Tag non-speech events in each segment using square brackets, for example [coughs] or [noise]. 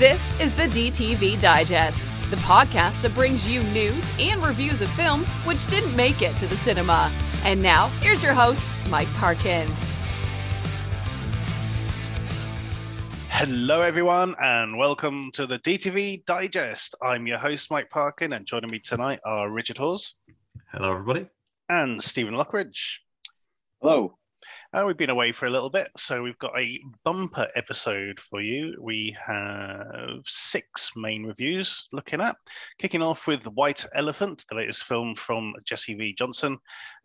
This is the DTV Digest, the podcast that brings you news and reviews of films which didn't make it to the cinema. And now, here's your host, Mike Parkin. Hello, everyone, and welcome to the DTV Digest. I'm your host, Mike Parkin, and joining me tonight are Richard Hawes. Hello, everybody. And Stephen Lockridge. Hello. Uh, we've been away for a little bit, so we've got a bumper episode for you. We have six main reviews looking at, kicking off with White Elephant, the latest film from Jesse V. Johnson.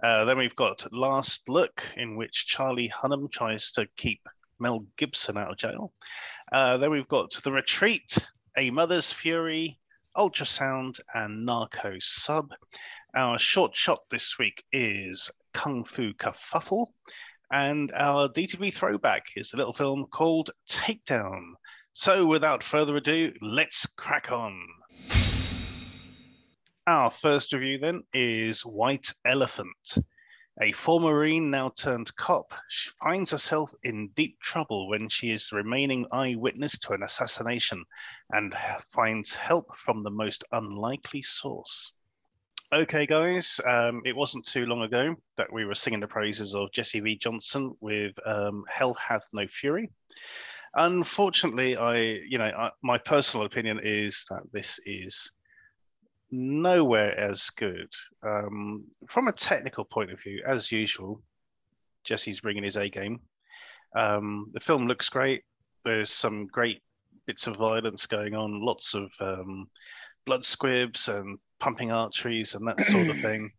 Uh, then we've got Last Look, in which Charlie Hunnam tries to keep Mel Gibson out of jail. Uh, then we've got The Retreat, A Mother's Fury, Ultrasound, and Narco Sub. Our short shot this week is Kung Fu Kerfuffle. And our DTV throwback is a little film called Takedown. So without further ado, let's crack on. Our first review then is White Elephant. A former Marine, now turned cop, she finds herself in deep trouble when she is the remaining eyewitness to an assassination and finds help from the most unlikely source. Okay, guys, um, it wasn't too long ago that we were singing the praises of Jesse V. Johnson with um, Hell Hath No Fury. Unfortunately, I, you know, I, my personal opinion is that this is nowhere as good. Um, from a technical point of view, as usual, Jesse's bringing his A game. Um, the film looks great. There's some great bits of violence going on, lots of um, blood squibs and pumping arteries and that sort of [clears throat] thing.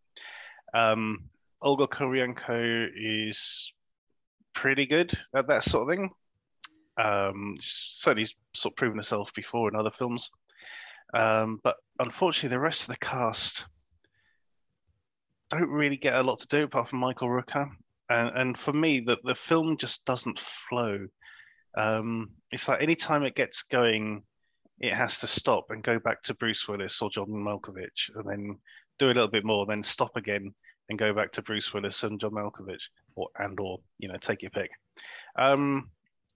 Um, Olga Kurylenko is pretty good at that sort of thing. Um, certainly sort of proven herself before in other films. Um, but unfortunately, the rest of the cast don't really get a lot to do apart from Michael Rooker. And, and for me, the, the film just doesn't flow. Um, it's like anytime it gets going, it has to stop and go back to Bruce Willis or John Malkovich and then do a little bit more, then stop again and go back to Bruce Willis and John Malkovich or and or you know take your pick. Um,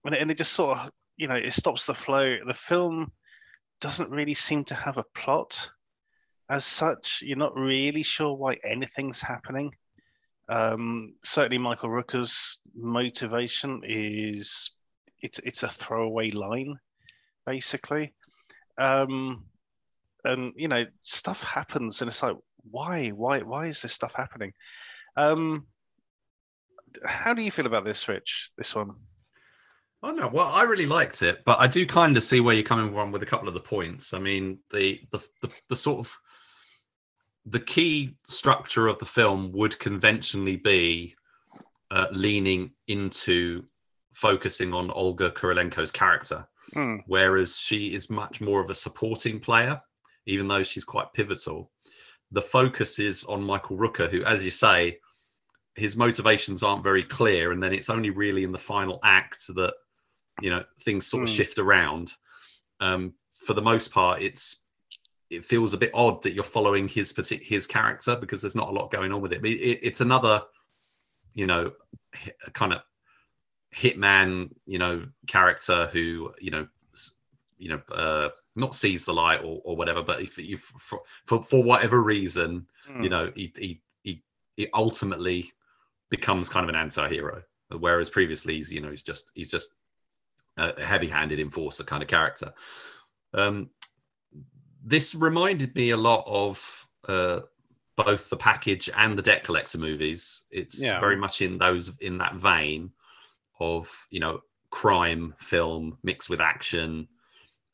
and, it, and it just sort of you know it stops the flow. The film doesn't really seem to have a plot as such. You're not really sure why anything's happening. Um, certainly, Michael Rooker's motivation is it's it's a throwaway line, basically. Um, and you know, stuff happens, and it's like, why, why, why is this stuff happening? Um, how do you feel about this, Rich? This one? Oh no, well, I really liked it, but I do kind of see where you're coming from with a couple of the points. I mean, the the the, the sort of the key structure of the film would conventionally be uh, leaning into focusing on Olga Kurylenko's character, Hmm. whereas she is much more of a supporting player, even though she's quite pivotal. The focus is on Michael Rooker, who, as you say, his motivations aren't very clear, and then it's only really in the final act that you know things sort of Hmm. shift around. Um, for the most part, it's it feels a bit odd that you're following his partic- his character because there's not a lot going on with it. But it, it's another, you know, kind of hitman, you know, character who you know, you know, uh, not sees the light or, or whatever. But if you for, for for whatever reason, Hmm. you know, he he he, he ultimately becomes kind of an anti-hero, whereas previously he's you know he's just he's just a heavy-handed enforcer kind of character. Um, this reminded me a lot of uh, both the package and the debt collector movies. It's Yeah. very much in those in that vein of you know crime film mixed with action,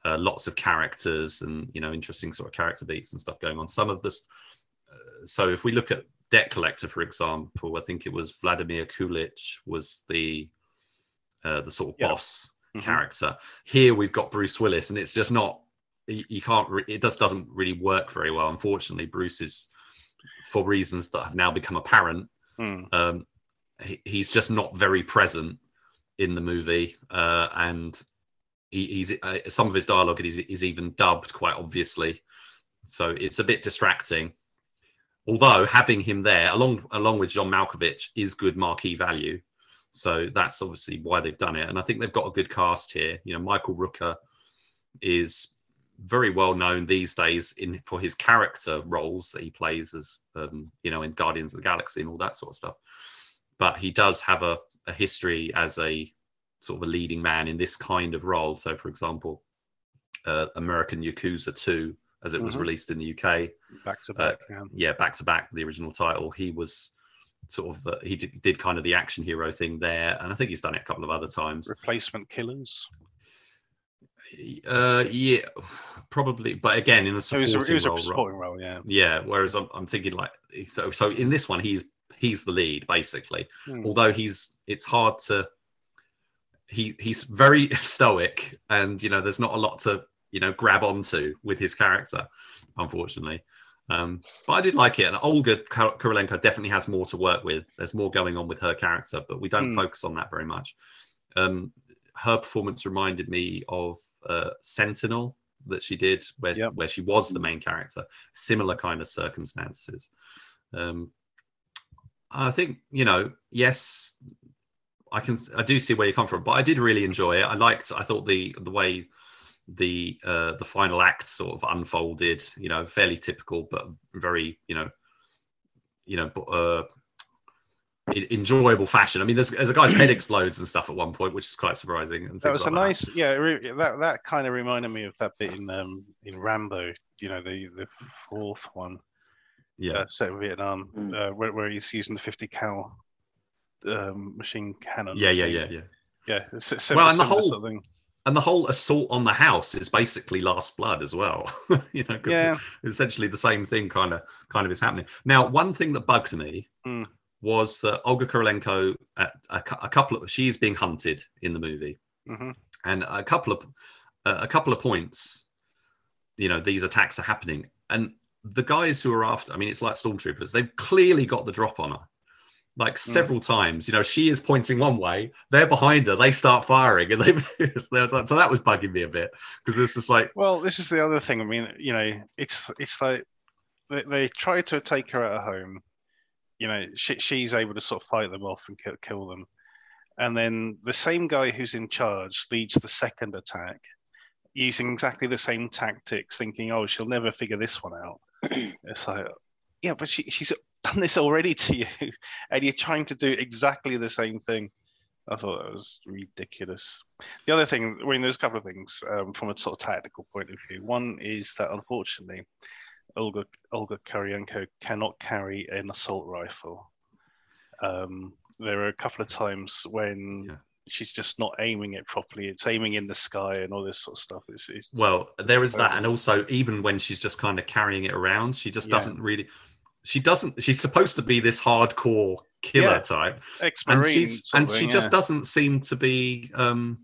uh, lots of characters and you know interesting sort of character beats and stuff going on. Some of this. Uh, so if we look at debt collector, for example, I think it was Vladimir Kulich was the uh, the sort of Yeah. boss Mhm. character. Here we've got Bruce Willis, and it's just not. You you can't. Re- it just doesn't really work very well. Unfortunately, Bruce is, for reasons that have now become apparent, Hmm. um, he, he's just not very present in the movie, uh, and he, he's uh, some of his dialogue is, is even dubbed quite obviously, so it's a bit distracting. Although having him there, along along with John Malkovich, is good marquee value. So that's obviously why they've done it, and I think they've got a good cast here. You know, Michael Rooker is very well known these days in for his character roles that he plays as um, you know in Guardians of the Galaxy and all that sort of stuff. But he does have a, a history as a sort of a leading man in this kind of role. So, for example, uh, American Yakuza 2, as it was Mhm. released in the UK, Back to Uh, back. yeah. yeah, back to back, the original title. He was sort of uh, he did, did kind of the action hero thing there, and I think he's done it a couple of other times. Replacement killers. Uh, yeah, probably, but again, in a It supporting was, a, it was a role. role. supporting role, yeah. Yeah, whereas I'm, I'm thinking like so. So in this one, he's he's the lead basically. Hmm. Although he's it's hard to. He he's very [laughs] stoic, and you know there's not a lot to you know grab onto with his character, unfortunately. Um, but I did like it, and Olga Kurylenko definitely has more to work with. There's more going on with her character, but we don't Hmm. focus on that very much. Um, her performance reminded me of uh, Sentinel that she did, where Yep. where she was the main character. Similar kind of circumstances. Um, I think you know, yes, I can. I do see where you come from, but I did really enjoy it. I liked. I thought the the way the uh, the final act sort of unfolded. You know, fairly typical, but very you know, you know, uh, enjoyable fashion. I mean, there's, there's a guy's head explodes and stuff at one point, which is quite surprising. And That was a like nice, yeah. re- That that kind of reminded me of that bit in um in Rambo. You know, the the fourth one, Yeah, uh, set in Vietnam, Mm. uh, where, where he's using the 50 cal um, machine cannon. yeah, yeah, yeah, yeah. Yeah, it's a Well, and the whole- sort of thing. And the whole assault on the house is basically Last Blood as well. [laughs] you know, 'cause Yeah, essentially the same thing kind of kind of is happening. Now, one thing that bugged me Hmm. was that Olga Kurylenko, at a, a couple of she's being hunted in the movie, hmm and a couple of uh, a couple of points, you know, these attacks are happening, and the guys who are after, I mean, it's like stormtroopers. They've clearly got the drop on her. Like hmm. several times, you know, she is pointing one way, they're behind her, they start firing, and they [laughs] so that was bugging me a bit because it was just like, Well, this is the other thing. I mean, you know, it's it's like they, they try to take her at home. You know, she, she's able to sort of fight them off and kill, kill them, and then the same guy who's in charge leads the second attack, using exactly the same tactics, thinking, "Oh, she'll never figure this one out." It's like, yeah, but she, she's done this already to you, [laughs] and you're trying to do exactly the same thing. I thought that was ridiculous. The other thing, I mean, there's a couple of things um, from a sort of tactical point of view. One is that unfortunately, Olga Olga Kurylenko cannot carry an assault rifle. Um, there are a couple of times when Yeah. She's just not aiming it properly. It's aiming in the sky and all this sort of stuff. It's, it's Well, there is that, and also even when she's just kind of carrying it around, she just Yeah. doesn't really. She doesn't. She's supposed to be this hardcore killer Yeah. type, and she's and she thing, just doesn't seem to be um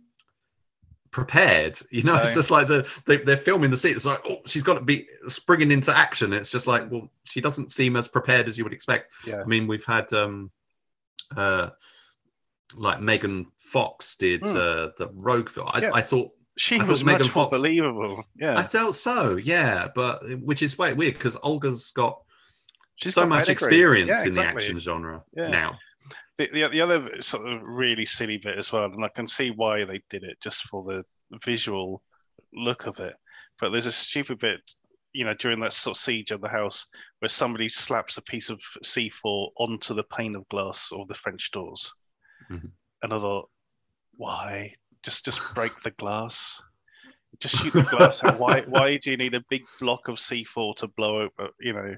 prepared. You know, [laughs] it's just like the they, they're filming the scene. It's like, oh, she's got to be springing into action. It's just like, well, she doesn't seem as prepared as you would expect. Yeah. I mean, we've had um uh like Megan Fox did Hmm. uh the Rogue film. I, Yeah. I thought She I thought was Megan Fox- believable. Yeah, I felt so, yeah, but which is quite weird because Olga's got She's so got much pedigree. experience Yeah, in the action genre Yeah. now. the, the, the other sort of really silly bit as well, and I can see why they did it just for the visual look of it. But there's a stupid bit, you know, during that sort of siege of the house where somebody slaps a piece of C4 onto the pane of glass of the French doors. Mhm. And I thought, why? Just just break the glass. Just shoot the [laughs] glass. Why why do you need a big block of C4 to blow up? You know,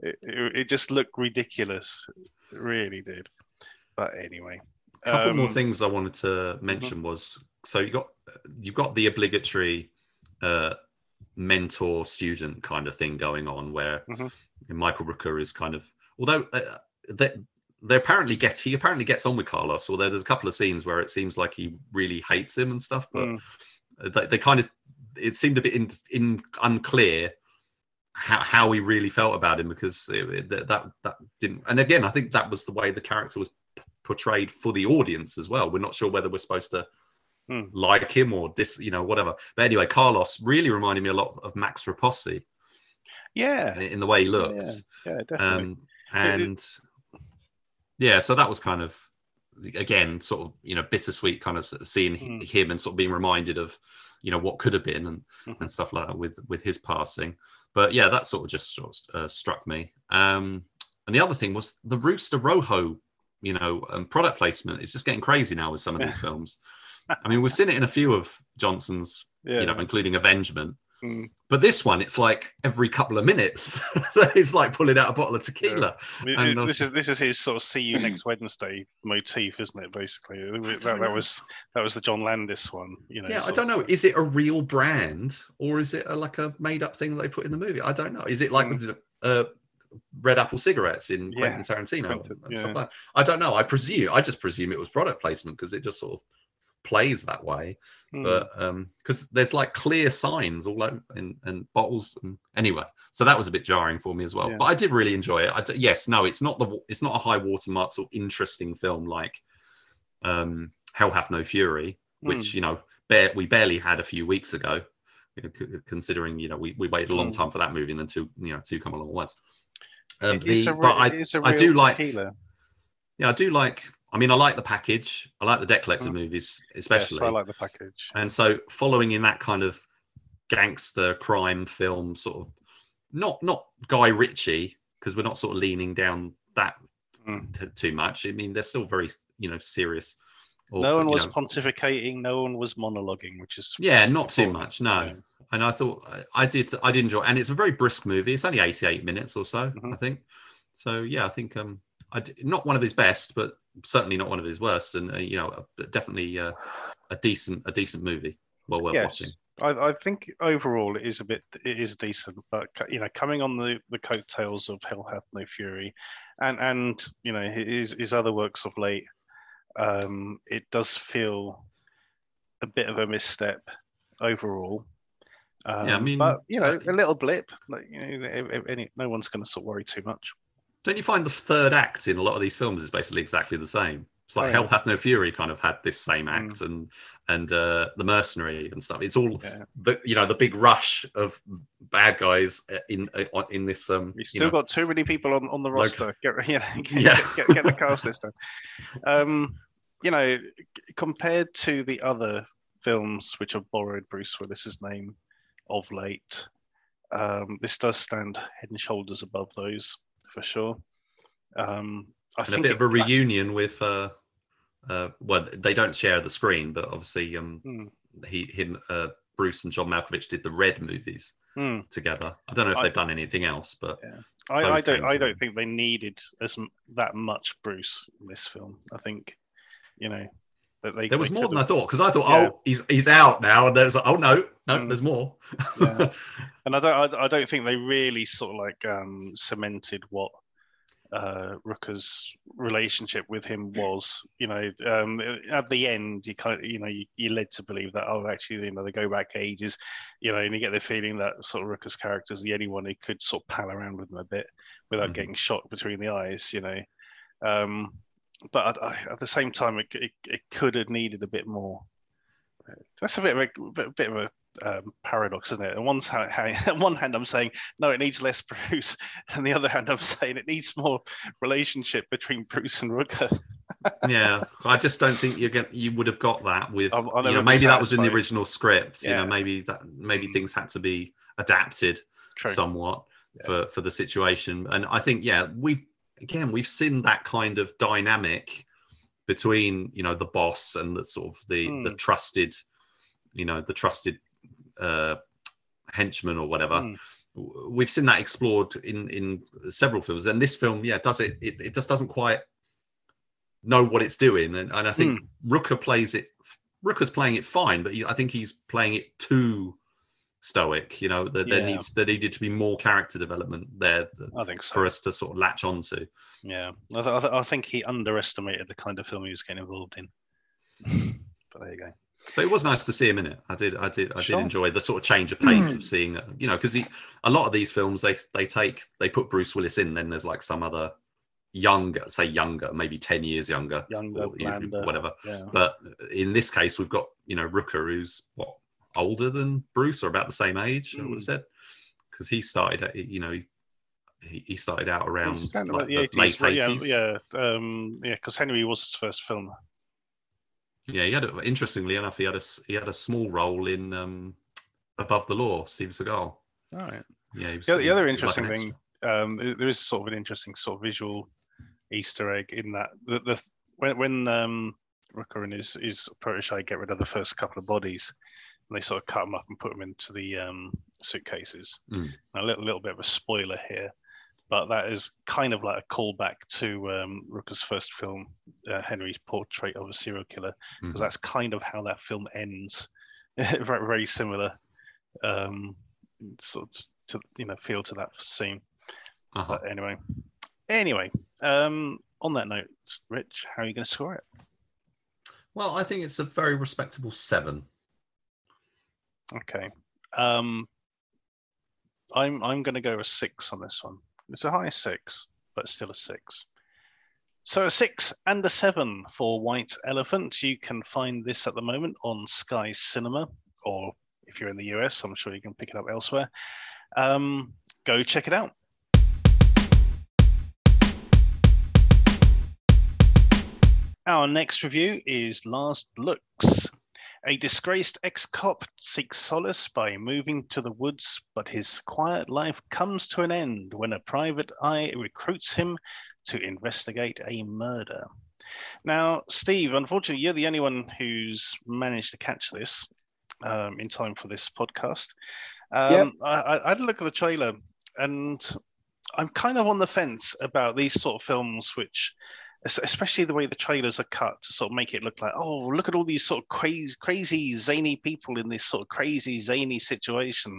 it, it, it just looked ridiculous. It really did. But anyway. A couple more um, things I wanted to mention was so you got you got the obligatory uh, mentor student kind of thing going on where Mhm. Michael Rooker is kind of although uh, they they apparently get he apparently gets on with Carlos although there's a couple of scenes where it seems like he really hates him and stuff but Mm. they, they kind of it seemed a bit in, in unclear how, how he really felt about him because it, it- that, that that didn't and again I think that was the way the character was p- portrayed for the audience as well we're not sure whether we're supposed to Hmm. like him or this you know whatever but anyway Carlos really reminded me a lot of Max Raposi Yeah. in the way he looked Yeah, definitely. um, and yeah, so that was kind of again sort of you know bittersweet, kind of seeing Mm. him and sort of being reminded of you know what could have been and Mhm. and stuff like that with with his passing. But yeah, that sort of just sort of, uh, struck me. Um, and the other thing was the Rooster Rojo, you know, um, product placement is just getting crazy now with some of these films. I mean, we've seen it in a few of Johnson's, [laughs] Yeah. you know, including Avengement. Mm. But this one, it's like every couple of minutes, [laughs] it's like pulling out a bottle of tequila. Mean, And this is this is his sort of "see you next Wednesday" motif, isn't it? Basically, that, that was that was the John Landis one. You know, Yeah, I don't of- know. Is it a real brand or is it a, like a made-up thing that they put in the movie? I don't know. Is it like Mm. the uh, Red Apple cigarettes in Yeah. Quentin Tarantino Quentin, and yeah. stuff like that? I don't know. I presume. I just presume it was product placement because it just sort of plays that way. Hmm. But um, because there's like clear signs all over and, and bottles and anyway, so that was a bit jarring for me as well. Yeah. But I did really enjoy it. I yes, no, it's not the it's not a high watermark sort of interesting film like um, Hell Hath No Fury, which Hmm. you know bare, we barely had a few weeks ago. you know, c- Considering you know we, we waited a long Hmm. time for that movie and then two you know two come along at once. Um, the- but I, I do like tequila. yeah I do like I mean I like the package I like the Debt Collector Mm. movies Yes, especially I like the package. and so following in that kind of gangster crime film sort of not not Guy Ritchie because we're not sort of leaning down that Mm. t- too much. I mean they're still very you know serious. Or, no one was know, pontificating. No one was monologuing, which is yeah, not too much. No, yeah. and I thought I- did I did enjoy, and it's a very brisk movie. It's only eighty eight minutes or so, Mhm. I think. So yeah, I think um not one of his best, but certainly not one of his worst, and uh, you know uh, definitely uh, a decent a decent movie. Well worth yes. watching. I, I think overall it is a bit it is decent, but you know, coming on the the coattails of Hell Hath No Fury, and and you know his his other works of late, um, it does feel a bit of a misstep overall. Um, I mean, but you know, a little blip. Like you know, any, no one's going to sort of worry too much. Don't you find the third act in a lot of these films is basically exactly the same? It's like Oh, Hell. Hath No Fury kind of had this same Mm. act, and and uh, the Mercenary and stuff. It's all Yeah. the you know the big rush of bad guys uh, in uh, in this um. You've you still know- got too many people on, on the roster. Get, [laughs] you know, get, Yeah. get, get the cast list done. Um, you know, compared to the other films which have borrowed Bruce Willis's name of late, um, this does stand head and shoulders above those for sure. Um, I and a bit it- of a reunion with uh, uh, well, they don't share the screen, but obviously um, Hmm. he him uh, Bruce and John Malkovich did the Red movies Hmm. together. I don't know if I- they've done anything else, but I, I don't. I don't think they needed as that much Bruce in this film. I think, you know, that they there was they more than I thought because I thought, Yeah. oh, he's he's out now, and there's like, oh no, no, Mm. there's more. Yeah. [laughs] and I don't. I, I don't think they really sort of like um, cemented what uh, Rooker's relationship with him was. You know, um, at the end, you kind of, you know, you, you're led to believe that oh, actually, you know, they go back ages. You know, and you get the feeling that sort of Rooker's character is the only one who could sort of pal around with him a bit without Mhm. getting shot between the eyes. You know. Um, but at, at the same time, it, it, it could have needed a bit more. That's a bit of a bit, bit of a um, paradox, isn't it? On one, hand, [laughs] on one hand, I'm saying no, it needs less [laughs] Bruce, and the other hand, I'm saying it needs more relationship between Bruce and Rooker. [laughs] yeah, I just don't think you get you would have got that with I'll- I'll you know maybe that was in the original script. You know, Yeah. maybe that maybe Mm. things had to be adapted True. somewhat Yeah. for for the situation. And I think yeah, we've again we've seen that kind of dynamic between you know the boss and the sort of the the Mm. trusted you know the trusted uh henchman or whatever Mm. We've seen that explored in in several films and this film yeah does it it, it just doesn't quite know what it's doing and, and i think rooker plays it rooker's playing it fine but he, i think he's playing it too stoic you know that there Yeah. needs there needed to be more character development there th- I think so. for us to sort of latch onto Yeah, I, th- I, th- I think he underestimated the kind of film he was getting involved in. [laughs] but there you go. but it was nice to see him in it i did i did i did Sure. enjoy the sort of change of pace hmm. of seeing uh, you know because a lot of these films they they take they put bruce willis in then there's like some other younger say younger maybe 10 years younger Younger, or, uh, you know, whatever Yeah. but in this case we've got you know rooker who's what older than bruce or about the same age i would Mm. have said because he started you know he, he started out around It's kind of like like the the 80s, late 80s yeah, yeah, um, yeah, because Henry was his first film. Yeah, he had a, interestingly enough, he had a he had a small role in um, Above the Law, Steve Seagal. All right. Yeah, he was, The, the other interesting an thing, um, there there is sort of an interesting sort of visual Easter egg in that the, the when when um, Rooker and his his protege get rid of the first couple of bodies, and they sort of cut them up and put them into the um, suitcases. Mm. A little little bit of a spoiler here, but that is kind of like a callback to um, Rooker's first film, uh, Henry's Portrait of a Serial Killer, because Mhm. that's kind of how that film ends. [laughs] very very similar. Um, sort of to you know feel to that scene. Uh-huh. But anyway, anyway, um, on that note, Rich, how are you going to score it? Well, I think it's a very respectable seven. Okay, um, I'm I'm going to go a six on this one. It's a high six, but still a six. So a six and a seven for White Elephant. You can find this at the moment on Sky Cinema, or if you're in the US, I'm sure you can pick it up elsewhere. Um, go check it out. Our next review is Last Looks. A disgraced ex cop seeks solace by moving to the woods, but his quiet life comes to an end when a private eye recruits him to investigate a murder. Now, Steve, unfortunately, you're the only one who's managed to catch this um, in time for this podcast. Um, Yep. I, I, had a look at the trailer, and I'm kind of on the fence about these sort of films, which, especially the way the trailers are cut to sort of make it look like, oh, look at all these sort of crazy, crazy, zany people in this sort of crazy, zany situation.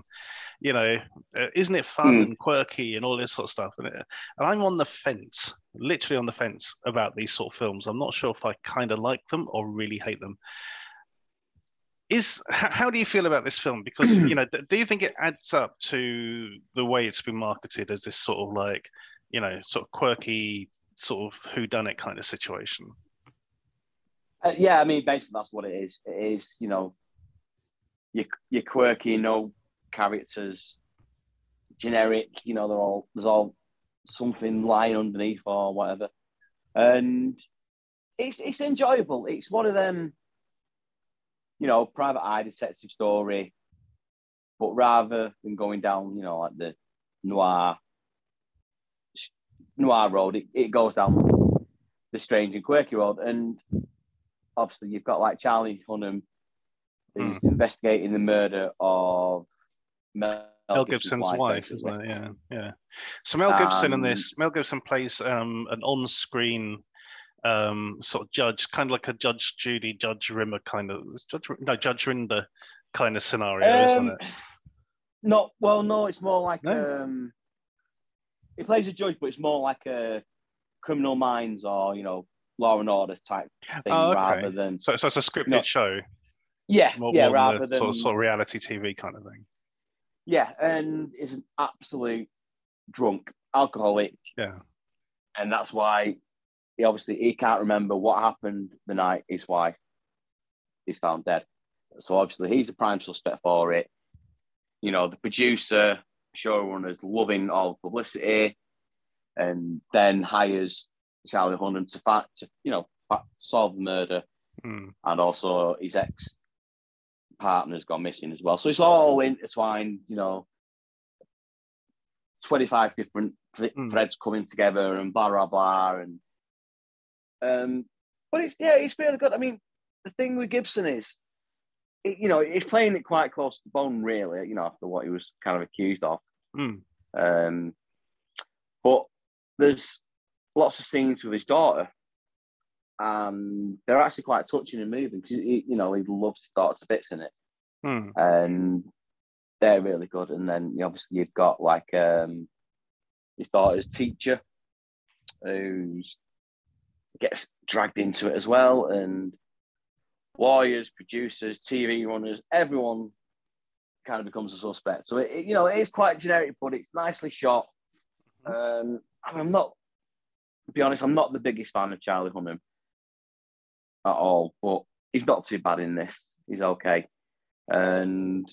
You know, uh, isn't it fun Hmm. and quirky and all this sort of stuff? And, it- and I'm on the fence, literally on the fence about these sort of films. I'm not sure if I kind of like them or really hate them. Is how do you feel about this film? Because [clears throat] you know, do you think it adds up to the way it's been marketed as this sort of like, you know, sort of quirky, sort of who done it kind of situation? Uh, yeah, I mean, basically that's what it is. It is, you know, you're, you're quirky, no characters, generic. You know, they're all there's all something lying underneath or whatever, and it's it's enjoyable. It's one of them, you know, private eye detective story, but rather than going down, you know, like the noir noir road, it, it goes down the strange and quirky road, and obviously you've got like Charlie Hunnam, who's investigating the murder of Mel, Mel Gibson's wife, basically. isn't it? Yeah, yeah. So Mel Gibson in this, Mel Gibson plays um, an on-screen um, sort of judge, kind of like a Judge Judy, Judge Rimmer kind of, Judge, no, Judge Rinder kind of scenario, isn't Um, it? Not well, no, it's more like No? um, he plays a judge, but it's more like a Criminal Minds or you know Law and Order type oh, thing, Oh, okay. rather than So, so it's a scripted show, yeah, more, yeah, more rather a than sort of, sort of reality TV kind of thing. yeah, and is an absolute drunk alcoholic, Yeah. and that's why he obviously he can't remember what happened the night his wife is found dead. So obviously he's a prime suspect for it. You know, the producer, showrunner's loving all the publicity, and then hires Charlie Hunnam to fact to you know fa- solve the murder, Hmm. and also his ex partner's gone missing as well. So it's all intertwined. You know, twenty five different th- Mm. threads coming together and blah blah blah and um, but it's yeah, it's really good. I mean, the thing with Gibson is, it, you know, he's playing it quite close to the bone, really. You know, after what he was kind of accused of. Hmm. Um, but there's lots of scenes with his daughter, and they're actually quite touching and moving because you know he loves his daughter to bits in it, Hmm. and they're really good. And then obviously you've got like um, his daughter's teacher, who's gets dragged into it as well, and lawyers, producers, TV runners, everyone kind of becomes a suspect. So it, it- you know, it is quite generic, but it's nicely shot. Um, I I'm not, to be honest, I'm not the biggest fan of Charlie Hunnam at all, but he's not too bad in this. He's okay, and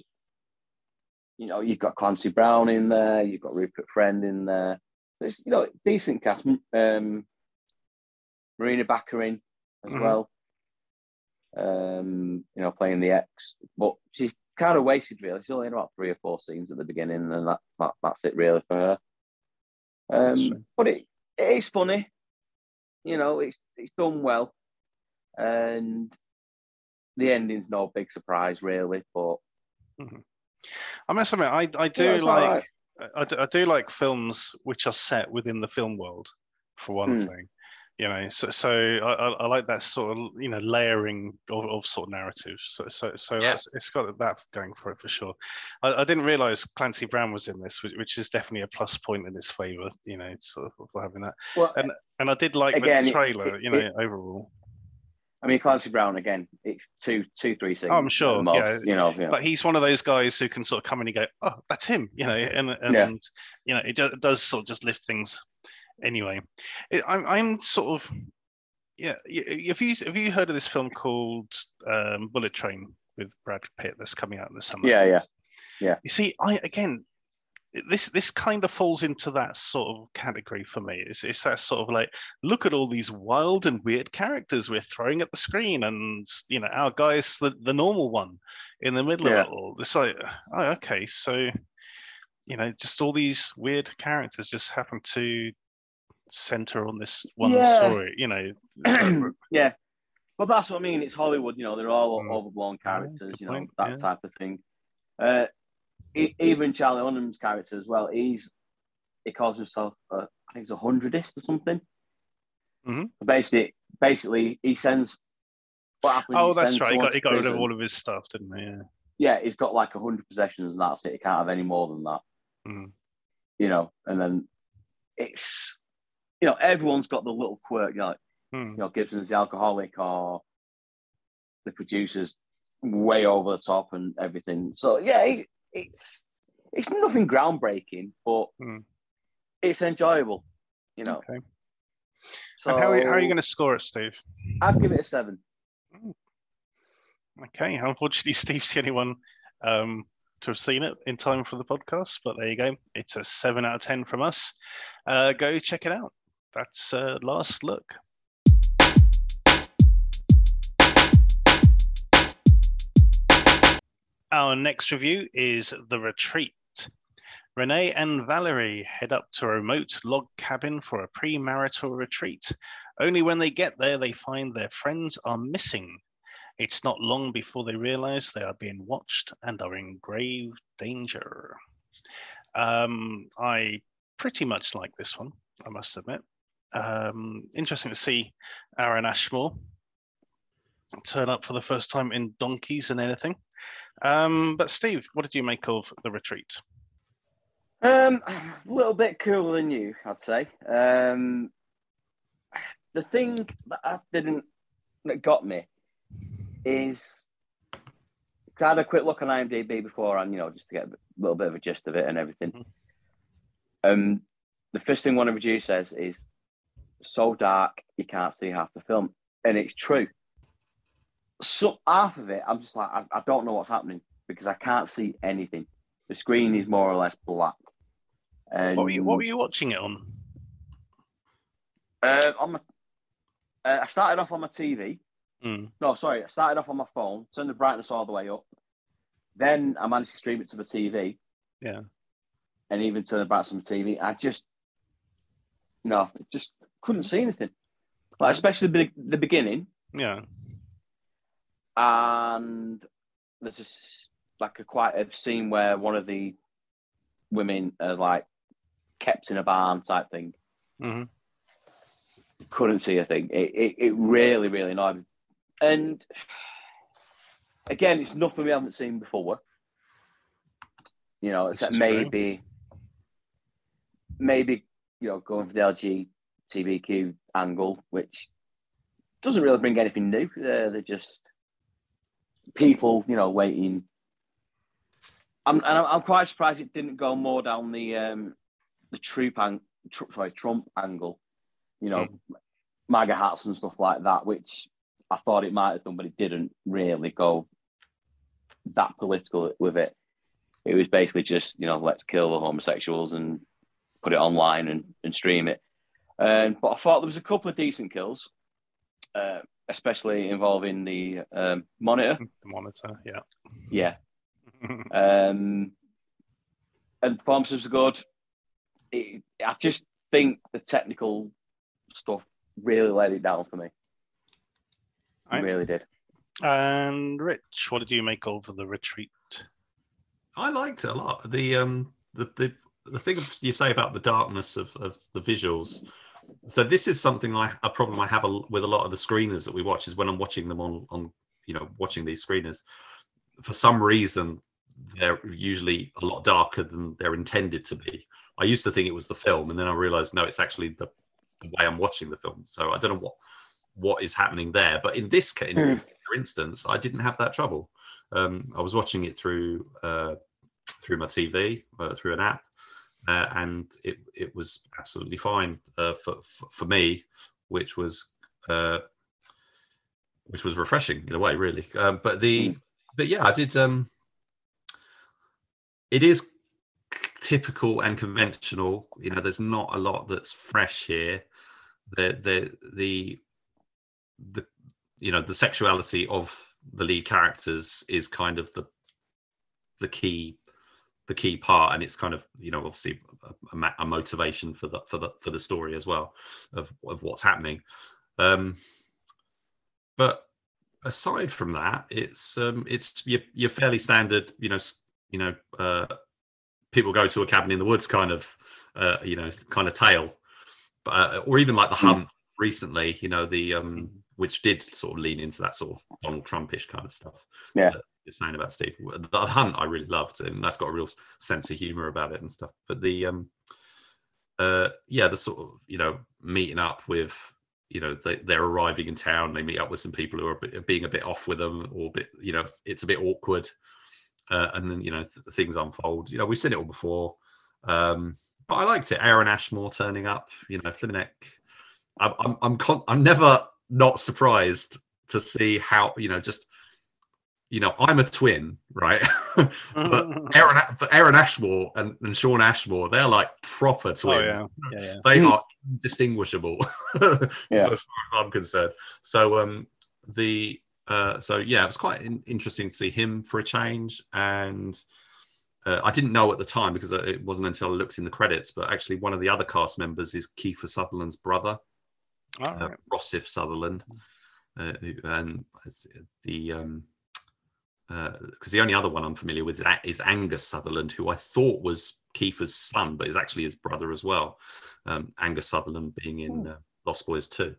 you know, you've got Clancy Brown in there, you've got Rupert Friend in there. There's you know decent cast. Um, Morena Baccarin as Mhm. well. um, you know, playing the ex. But she's kind of wasted really. She's only in about three or four scenes at the beginning, and that, that that's it really for her. Um, but it it is funny, you know. It's it's done well, and the ending's no big surprise really. But mm-hmm. I must admit, I I do yeah, like right. I, I do like films which are set within the film world, for one hmm. thing you know so so I, I, like that sort of you know layering of, of sort of narratives so so so yeah. that's it's got that going for it for sure I, I, didn't realize clancy brown was in this which, which is definitely a plus point in its favor you know sort of for having that well, and and i did like again, the trailer it, you know it, overall I mean, Clancy Brown again. It's two, two, three seconds. Oh, I'm sure. yeah, you know, yeah. But he's one of those guys who can sort of come in and go, "Oh, that's him," you know, and and yeah. you know, it does sort of just lift things anyway, it, I'm, I'm sort of yeah. Have you have you heard of this film called um, Bullet Train with Brad Pitt that's coming out in the summer? Yeah, yeah, yeah. You see, I again, this this kind of falls into that sort of category for me. It's, it's that sort of like, look at all these wild and weird characters we're throwing at the screen, and you know, our guy's the, the normal one in the middle yeah. of it all. It's like, oh, okay, so you know, just all these weird characters just happen to center on this one yeah. story, you know. [clears throat] yeah. But that's what I mean. It's Hollywood, you know, they're all mm. overblown characters, yeah, you know, point. that yeah. type of thing. Uh, even Charlie Hunnam's character as well, he's he calls himself, uh, I think he's a hundredist or something. Mm-hmm. Basically, basically, he sends what happened. Oh, that's right. He got, he got rid of all of his stuff, didn't he? Yeah. Yeah, he's got like a hundred possessions, and that's it. He can't have any more than that. Mm. You know, and then it's you know, everyone's got the little quirk. You know, like, hmm. you know, Gibson's the alcoholic, or the producers way over the top and everything. So yeah, it, it's it's nothing groundbreaking, but hmm. it's enjoyable. You know. Okay. So how are, how are you going to score it, Steve? I'd give it a seven. Hmm. Okay. Unfortunately, [laughs] Steve's the only one um, to have seen it in time for the podcast, but there you go. It's a seven out of ten from us. Uh, go check it out that's uh, last look. Our next review is The Retreat. Renee and Valerie head up to a remote log cabin for a premarital retreat. Only when they get there, they find their friends are missing. It's not long before they realize they are being watched and are in grave danger. Um, I pretty much like this one, I must admit. Um, interesting to see Aaron Ashmore turn up for the first time in Donkeys and anything. Um, but Steve, what did you make of the retreat? Um, a little bit cooler than you, I'd say. Um, the thing that I didn't that got me is I had a quick look on IMDb before, and you know, just to get a little bit of a gist of it and everything. Mm-hmm. Um, the first thing one of review says is so dark you can't see half the film, and it's true. So half of it, I'm just like I, I don't know what's happening because I can't see anything. The screen is more or less black. And what were you, what were you watching it on? Uh, on my, uh, I started off on my TV. Mm. No, sorry, I started off on my phone, turned the brightness all the way up. Then I managed to stream it to the TV. Yeah. And even turn the brightness on the TV. I just, no, it just couldn't see anything. Like especially the, the beginning. Yeah. And there's this like a quite a scene where one of the women are like kept in a barn type thing. Mm-hmm. Couldn't see a thing. It, it, it really, really annoyed me. And again, it's nothing we haven't seen before. You know, except maybe, maybe you know, going for the LG TBQ angle, which doesn't really bring anything new. Uh, they're just people, you know, waiting. I'm, and I'm quite surprised it didn't go more down the um, the troop ang- sorry, Trump angle, you know, mm. MAGA hats and stuff like that, which I thought it might have done, but it didn't really go that political with it. It was basically just, you know, let's kill the homosexuals and put it online and, and stream it. Um, but I thought there was a couple of decent kills. Uh, especially involving the um, monitor. The monitor, yeah. Yeah. [laughs] Um, and performances were good. It, I just think the technical stuff really let it down for me. It Right. really did. and Rich, what did you make over the retreat? I liked it a lot. The um the the the thing you say about the darkness of, of the visuals. So this is something I a problem I have a, with a lot of the screeners that we watch is when I'm watching them on on you know watching these screeners. For some reason, they're usually a lot darker than they're intended to be. I used to think it was the film, and then I realized no, it's actually the, the way I'm watching the film. So I don't know what what is happening there. But in this case, in Hmm. this instance, I didn't have that trouble. Um, I was watching it through uh, through my TV uh, through an app, uh, and it it was absolutely fine uh, for, for me, which was uh, which was refreshing in a way, really. Um, but the but yeah, I did. Um, it is typical and conventional. You know, there's not a lot that's fresh here. The the the the you know the sexuality of the lead characters is kind of the the key the key part and it's kind of you know obviously a, a a motivation for the for the for the story as well of of what's happening. Um but aside from that it's um it's your, your fairly standard you know you know uh people go to a cabin in the woods kind of uh you know kind of tale. But uh, or even like the hunt recently you know the um which did sort of lean into that sort of donald trumpish kind of stuff. Yeah. that you're saying about steve. The hunt i really loved and that's got a real sense of humor about it and stuff. But the um uh yeah the sort of you know meeting up with you know they, they're arriving in town. They meet up with some people who are being a bit off with them or a bit you know it's a bit awkward. Uh, and then you know th- things unfold. You know we've seen it all before. Um but i liked it. Aaron ashmore turning up you know Flimenek. i'm i'm I'm, con- I'm never not surprised to see how you know just you know i'm a twin right [laughs] but [laughs] aaron but aaron ashmore and, and shawn ashmore they're like proper twins oh yeah, yeah, yeah. they Mm. are indistinguishable [laughs] Yeah. as far as i'm concerned so um the uh so yeah it was quite in- interesting to see him for a change and uh, I didn't know at the time because it wasn't until I looked in the credits, but actually one of the other cast members is Kiefer Sutherland's brother, All uh, right. Rossif Sutherland, uh, and it's the um, because the only other one I'm familiar with is Angus Sutherland, who I thought was Kiefer's son, but is actually his brother as well. Um, Angus Sutherland being in uh, Lost Boys too.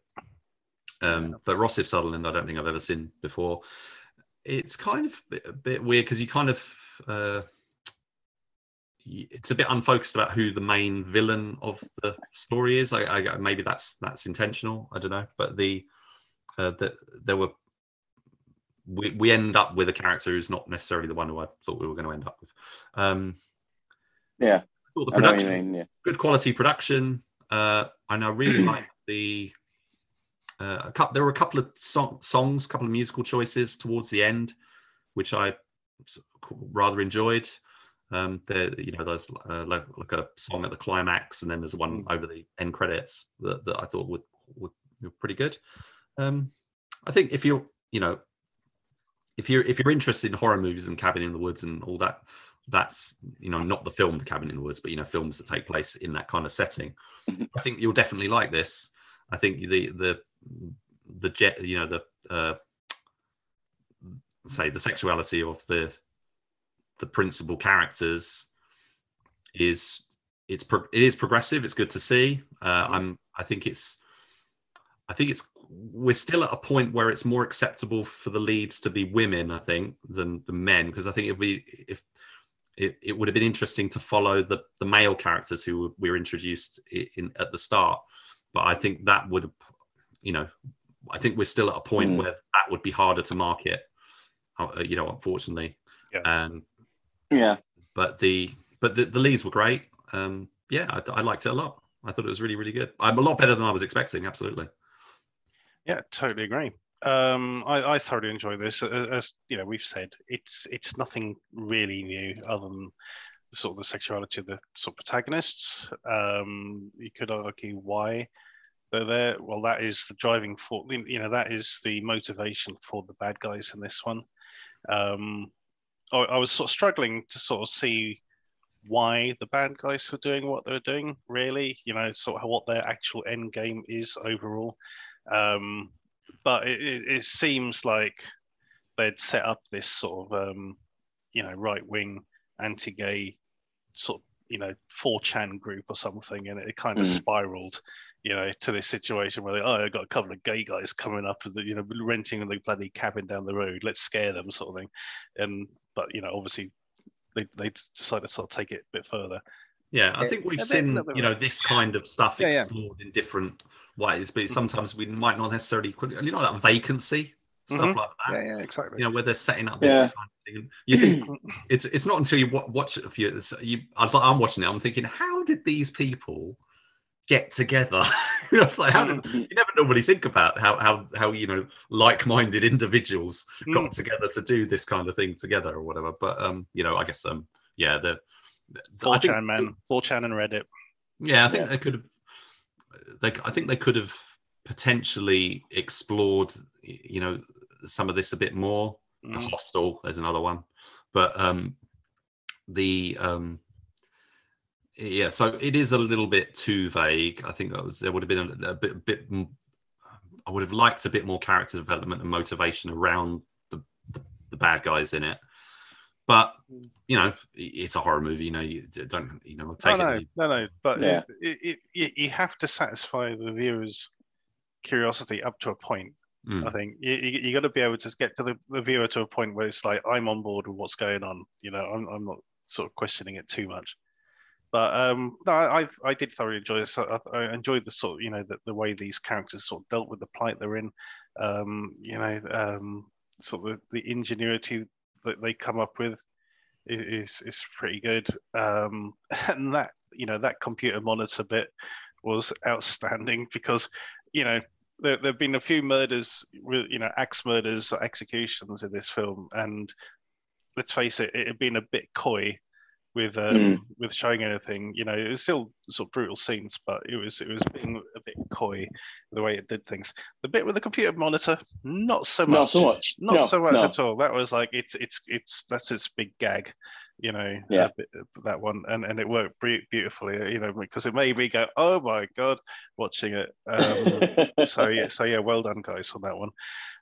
Um, but Rossif Sutherland, I don't think I've ever seen before. It's kind of a bit, weird because you kind of uh, it's a bit unfocused about who the main villain of the story is. I, I maybe that's that's intentional. I don't know, but the uh, that there were we, we end up with a character who's not necessarily the one who I thought we were going to end up with. Um, Yeah. The I know what you production, mean. Yeah. good quality production, uh, and I really [clears throat] like the. Uh, a couple, there were a couple of song, songs, a couple of musical choices towards the end, which I rather enjoyed. Um, there, you know, there's uh, like, like a song at the climax, and then there's one over the end credits that, that I thought would, would were pretty good. Um, I think if you're, you know, if you're if you're interested in horror movies and Cabin in the Woods and all that, that's you know not the film The Cabin in the Woods, but you know films that take place in that kind of setting. I think you'll definitely like this. I think the the the jet, you know, the uh, say the sexuality of the the principal characters is it's pro- it is progressive. It's good to see. Uh, I'm I think it's I think it's we're still at a point where it's more acceptable for the leads to be women, I think, than the men, because I think it'd be if it, it would have been interesting to follow the the male characters who we were introduced i- in at the start, but I think that would, you know, I think we're still at a point Mm. where that would be harder to market, uh, you know, unfortunately. Yeah. Um, Yeah. but the but the, the leads were great. Um, yeah, I, I liked it a lot. I thought it was really really good. I'm a lot better than I was expecting. Absolutely. Yeah, totally agree. Um, I, I thoroughly enjoy this. As you know, we've said it's it's nothing really new other than the sort of the sexuality of the sort of protagonists. Um, you could argue why they're there. Well, that is the driving force. You know, that is the motivation for the bad guys in this one. Um, I, I was sort of struggling to sort of see why the bad guys were doing what they were doing. Really, you know, sort of what their actual end game is overall. Um, but it, it, it seems like they'd set up this sort of um, you know right wing anti-gay sort of you know 4chan group or something and it kind of mm. spiraled you know to this situation where they, oh i got a couple of gay guys coming up and you know renting the bloody cabin down the road let's scare them sort of thing and but you know obviously they, they decided to sort of take it a bit further yeah i think we've seen you know this kind of stuff yeah, explored yeah. in different ways but sometimes we might not necessarily you know that vacancy stuff mm-hmm. like that. Yeah, yeah, exactly. You know, where they're setting up this yeah. kind of thing. You think [clears throat] it's it's not until you watch it a few. You, I was like, I'm watching it. I'm thinking, how did these people get together? [laughs] you know, it's like how did, mm-hmm. you never normally think about how how how you know like-minded individuals mm. got together to do this kind of thing together or whatever. But um, you know, I guess um, yeah, the, the 4chan man, 4chan and Reddit. Yeah, I think yeah. they could have. They, I think they could have potentially explored, you know, some of this a bit more. Mm. Hostel, there's another one, but um, the um, yeah, so it is a little bit too vague. I think that was there would have been a, a bit, a bit. I would have liked a bit more character development and motivation around the, the, the bad guys in it but you know it's a horror movie you know you don't you know take no, it no no but yeah. it, it, it, you have to satisfy the viewers curiosity up to a point. Mm. I think you, you, you got to be able to get to the, the viewer to a point where it's like I'm on board with what's going on. You know, I'm, I'm not sort of questioning it too much. But um, no, I I did thoroughly enjoy this. I, I enjoyed the sort of you know the, the way these characters sort of dealt with the plight they're in. Um, you know, um, sort of the, the ingenuity that they come up with is is pretty good. Um, [laughs] and that you know that computer monitor bit was outstanding because you know there, have been a few murders, you know, axe murders or executions in this film, and let's face it, it had been a bit coy with um, mm. with showing anything. You know, it was still sort of brutal scenes, but it was it was being coy the way it did things. The bit with the computer monitor, not so much. Not so much. Not no, so much no. at all. That was like it's it's it's that's its big gag you know, yeah. bit, that one, and, and it worked beautifully, you know, because it made me go, oh my god, watching it. Um, [laughs] so yeah, so yeah, well done, guys, on that one.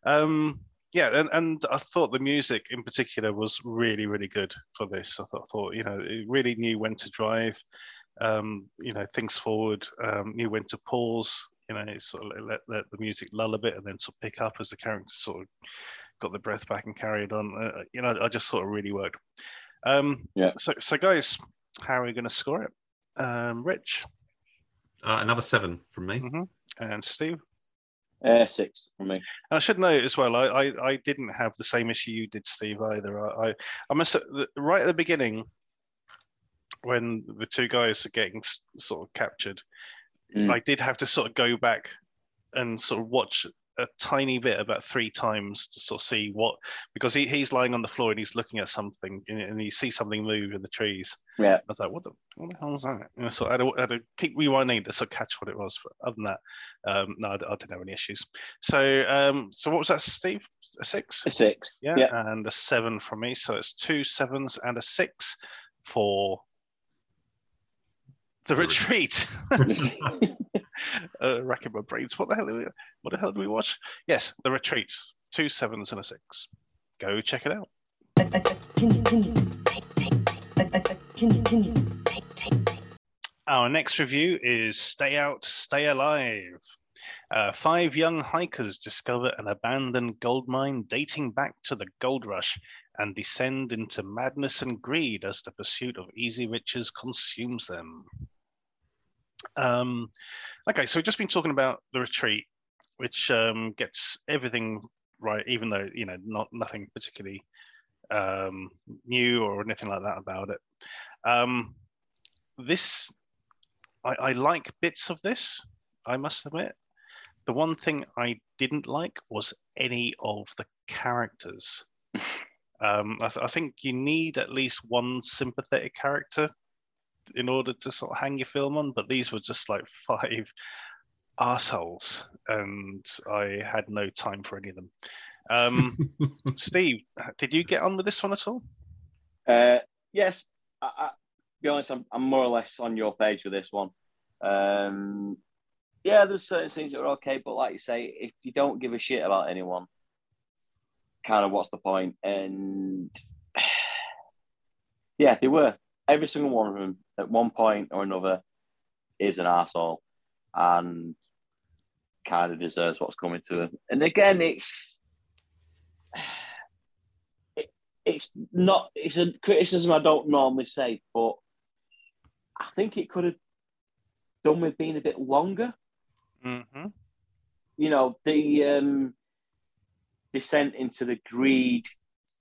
Um, yeah, and, and I thought the music in particular was really, really good for this. I thought, thought you know, it really knew when to drive, um, you know, things forward, um, knew when to pause, you know, sort of let, let the music lull a bit and then sort of pick up as the characters sort of got the breath back and carried on. Uh, you know, I just thought it really worked. Um, yeah. So, so guys, how are we going to score it? Um, Rich. Uh, another seven from me. Mm-hmm. And Steve. Uh, six from me. I should note as well. I, I, I didn't have the same issue you did, Steve. Either. I I, I must right at the beginning when the two guys are getting sort of captured. Mm. I did have to sort of go back and sort of watch a tiny bit about three times to sort of see what because he, he's lying on the floor and he's looking at something and, and you see something move in the trees. Yeah. I was like, what the what the hell is that? And so I had, to, I had to keep rewinding to sort of catch what it was. But other than that, um, no, I, I, didn't have any issues. So um, so what was that, Steve? A six? A six. Yeah. yeah. And a seven from me. So it's two sevens and a six for the retreat. [laughs] uh, racking my brains. What the hell? We, what the hell did we watch? Yes, The Retreats. Two sevens and a six. Go check it out. Our next review is Stay Out, Stay Alive. Uh, five young hikers discover an abandoned gold mine dating back to the gold rush and descend into madness and greed as the pursuit of easy riches consumes them. Um, okay, so we've just been talking about the retreat, which um, gets everything right, even though you know not nothing particularly um, new or anything like that about it. Um, this, I, I like bits of this. I must admit. The one thing I didn't like was any of the characters. [laughs] Um, I, th- I, think you need at least one sympathetic character in order to sort of hang your film on, but these were just like [laughs] five assholes, and I had no time for any of them. Um, [laughs] Steve, did you get on with this one at all? Uh, yes, I, I, to be honest, I'm, I'm more or less on your page with this one. Um, yeah, there's certain things that are okay, but like you say, if you don't give a shit about anyone, kind of what's the point? And [sighs] yeah, they were. Every single one of them at one point or another is an asshole and kind of deserves what's coming to them. And again, it's [sighs] it, it's not it's a criticism I don't normally say, but I think it could have done with being a bit longer. Mm-hmm. You know, the um, descent into the greed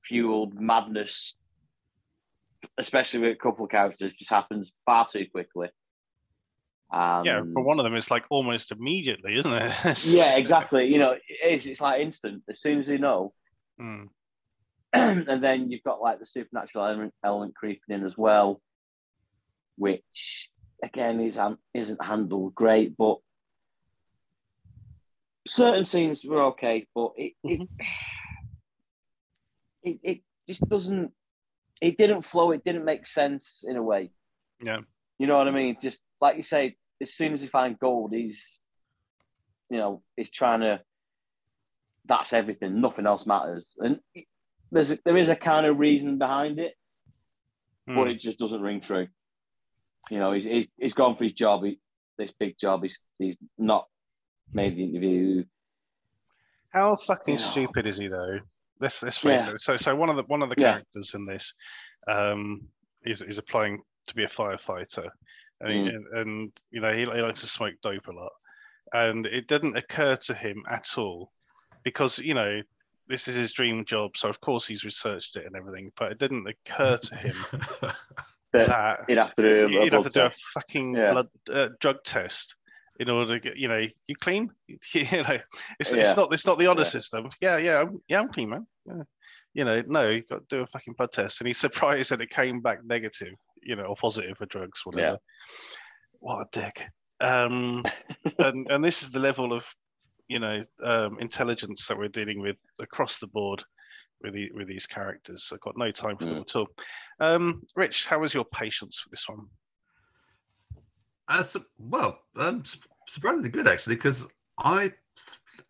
fueled madness, especially with a couple of characters, just happens far too quickly. Um, Yeah, for one of them, it's like almost immediately, isn't it? [laughs] yeah, exactly. You know, it is. It's like instant. As soon as they know, Mm. [clears throat] and then you've got like the supernatural element, element creeping in as well, which again is isn't handled great, but certain scenes were okay, but it it, [sighs] it it just doesn't. It didn't flow. It didn't make sense in a way. Yeah. You know what I mean? Just like you say, as soon as he finds gold, he's, you know, he's trying to. That's everything. Nothing else matters, and there's there is a kind of reason behind it, but Mm. it just doesn't ring true. You know, he's he's, he's gone for his job. He, this big job. He's he's not made the interview. How fucking Yeah. stupid is he though? Let's let's face Yeah. it. So so one of the one of the Yeah. characters in this um is is applying to be a firefighter. And, Mm. and, and you know he, he likes to smoke dope a lot. And it didn't occur to him at all because you know this is his dream job, so of course he's researched it and everything, but it didn't occur to him [laughs] that he'd have to do a have to do a fucking Yeah. blood uh, drug test in order to get you know you clean [laughs] you know it's, Yeah. it's not it's not the honor Yeah. system yeah yeah I'm, yeah I'm clean man yeah. you know no you got to do a fucking blood test and he's surprised that it came back negative you know or positive for drugs whatever Yeah. what a dick um [laughs] and and this is the level of you know um intelligence that we're dealing with across the board with the, with these characters i've got no time for them Mm. at all um rich how was your patience for this one Uh, su- well, um, su- surprisingly good actually, because I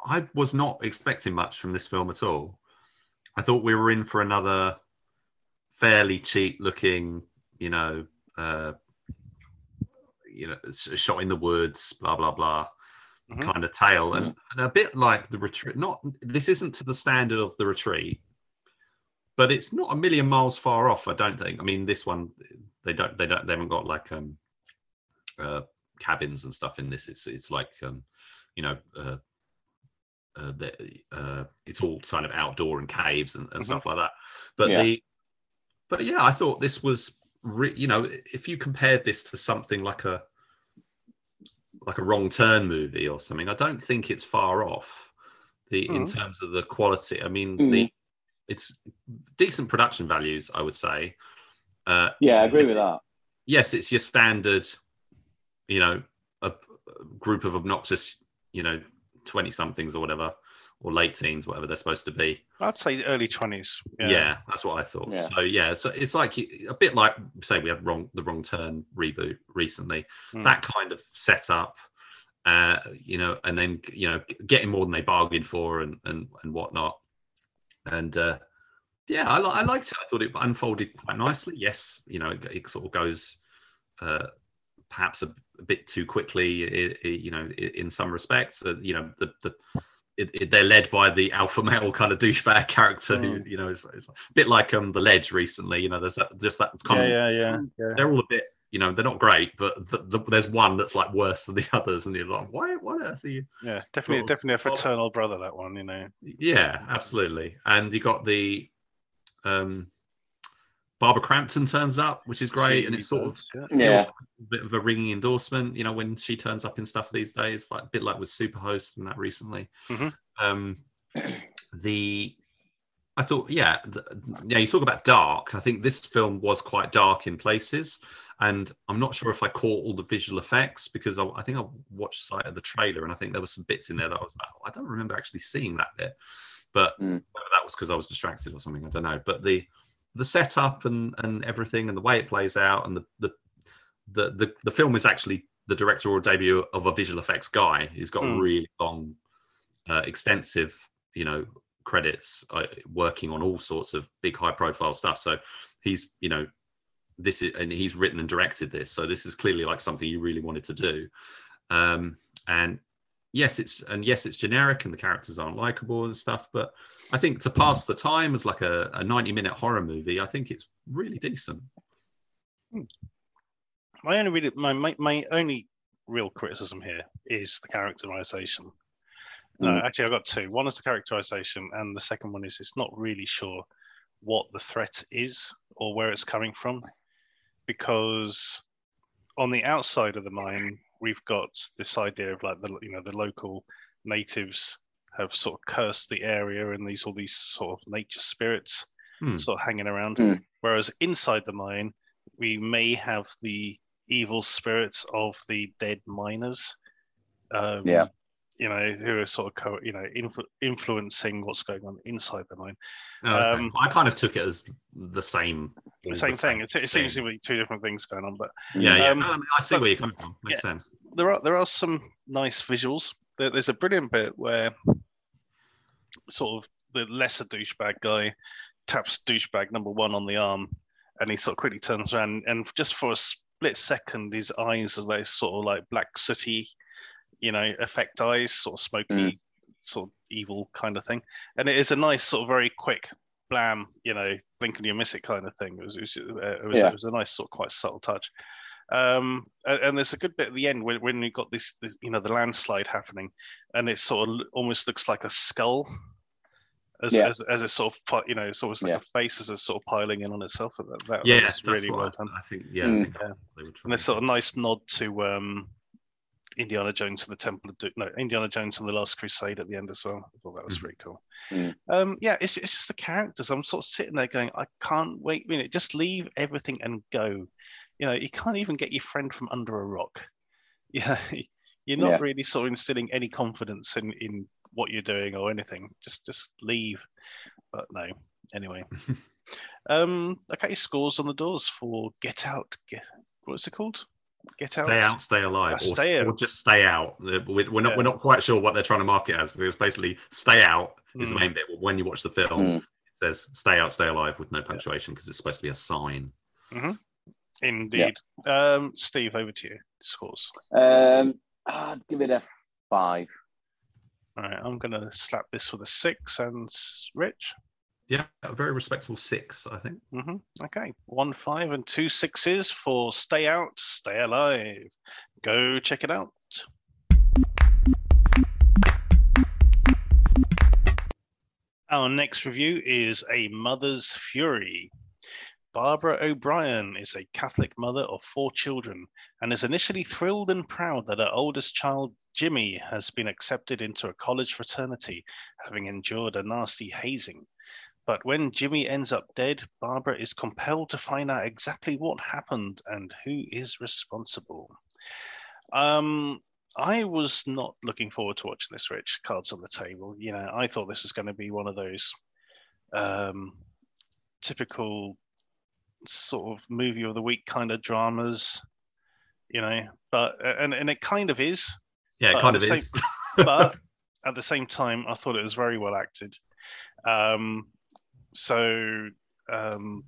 I was not expecting much from this film at all. I thought we were in for another fairly cheap looking, you know, uh, you know, shot in the woods, blah blah blah, Mhm. kind of tale, and, and a bit like the retreat. Not this isn't to the standard of the retreat, but it's not a million miles far off. I don't think. I mean, this one they don't they don't they haven't got like um uh, cabins and stuff in this. It's it's like um, you know, uh, uh, the, uh, it's all kind of outdoor and caves and, and Mhm. stuff like that. But Yeah. the but yeah, I thought this was re- you know if you compared this to something like a like a wrong turn movie or something, I don't think it's far off. The in Mhm. terms of the quality, I mean, Mhm. the it's decent production values, I would say. Uh, Yeah, I agree with that. yes, it's your standard, you know, a, a group of obnoxious, you know, 20 somethings or whatever, or late teens, whatever they're supposed to be. I'd say early twenties. Yeah, that's what I thought. Yeah. So yeah, so it's like a bit like say we had wrong the wrong turn reboot recently. Hmm. That kind of setup, uh, you know, and then you know getting more than they bargained for and and and whatnot. And uh, yeah, I, I liked it. I thought it unfolded quite nicely. Yes, you know, it, it sort of goes uh, perhaps a, a bit too quickly. you know, in some respects, uh, you know, the the it, it, they're led by the alpha male [laughs] kind of douchebag character who you know is, is a bit like um the ledge recently you know there's that just that kind Yeah, of yeah, yeah, yeah. they're all a bit you know they're not great but the, the, there's one that's like worse than the [laughs] others and you're like why what earth are you Yeah, definitely, definitely a fraternal brother. That one, you know. yeah absolutely and you got the um Barbara Crampton turns up, which is great, and it's sort of Yeah. Yeah, a bit of a ringing endorsement. You know, when she turns up in stuff these days, like a bit like with Superhost and that recently. Mhm. Um, the I thought, yeah, th- yeah. You talk about dark. I think this film was quite dark in places, and I'm not sure if I caught all the visual effects because I, I think I watched sight of the trailer and I think there were some bits in there that I was like, oh, I don't remember actually seeing that bit, but Mm. that was because I was distracted or something. I don't know. But the the setup and and everything and the way it plays out and the the the the, the film is actually the directorial debut of a visual effects guy. He's got Mm. really long, uh, extensive, you know, credits uh, working on all sorts of big high profile stuff. So he's you know this is and he's written and directed this so this is clearly like something you really wanted to do um and yes it's and yes it's generic and the characters aren't likable and stuff but i think to pass the time as like a, a 90 minute horror movie i think it's really decent my only really my, my my only real criticism here is the characterization. No, Mm. actually, I've got two. One is the characterization, and the second one is it's not really sure what the threat is or where it's coming from, because on the outside of the mine, we've got this idea of like the you know the local natives have sort of cursed the area, and these all these sort of nature spirits Hmm. sort of hanging around. Hmm. Whereas inside the mine, we may have the evil spirits of the dead miners. Um, Yeah. You know, who are sort of, co- you know, influ- influencing what's going on inside the mine. Oh, okay. Um, i kind of took it as the same The same thing. It, it seems to be two different things going on, but yeah yeah. Um, No, I, mean, I see but- where you're coming from. Makes sense. There are there are some nice visuals. There, there's a brilliant bit where sort of the lesser douchebag guy taps douchebag number one on the arm, and he sort of quickly turns around, and just for a split second, his eyes as they sort of like black sooty, you know, effect eyes, sort of smoky, sort of evil kind of thing, and it is a nice sort of very quick blam, you know, blink and you miss it kind of thing. It was it was, uh, it was, Yeah. it was a nice sort of quite subtle touch. Um, and, and there's a good bit at the end when, when you've got this, this, you know, the landslide happening, and it sort of almost looks like a skull, as Yeah. as, as a sort of, you know, it's almost like Yeah. a face as it's sort of piling in on itself. That, that yeah was that's really what well done. i think yeah, I Mm. think Yeah. And it's sort of nice nod to um, Indiana Jones and the Temple of Doom. No, Indiana Jones and the Last Crusade at the end as well. I thought that was Mhm. pretty cool. Mm. Um, yeah, it's, it's just the characters. I'm sort of sitting there going, I can't wait a minute. Just leave everything and go. You know, you can't even get your friend from under a rock. [laughs] Yeah, you're not Yeah. really sort of instilling any confidence in in what you're doing or anything. Just just leave. But no. Anyway, [laughs] um, okay. Scores on the doors for Get Out. Get what's it called? Get Out. Stay out, stay alive, or, stay or just stay out. Uh, We're we're not, Yeah. we're not quite sure what they're trying to market as because basically, stay out is the Mm. main bit. When you watch the film, Mm. it says stay out, stay alive with no punctuation because it's supposed to be a sign. Indeed. Um, Steve, over to you. Scores. Um, I'd give it a five. All right, I'm going to slap this with a six and Rich. Yeah, a very respectable six, I think. hmm Okay, one five and two sixes for Stay Out, Stay Alive. Go check it out. Our next review is A Mother's Fury. Barbara O'Brien is a Catholic mother of four children and is initially thrilled and proud that her oldest child, Jimmy, has been accepted into a college fraternity, having endured a nasty hazing. But when Jimmy ends up dead, Barbara is compelled to find out exactly what happened and who is responsible. Um, I was not looking forward to watching this, Rich. Cards on the table. You know, I thought this was going to be one of those um, typical sort of movie of the week kind of dramas, you know. But and and it kind of is, Yeah, it kind of the is. [laughs] but at the same time, I thought it was very well acted. Um, so, um,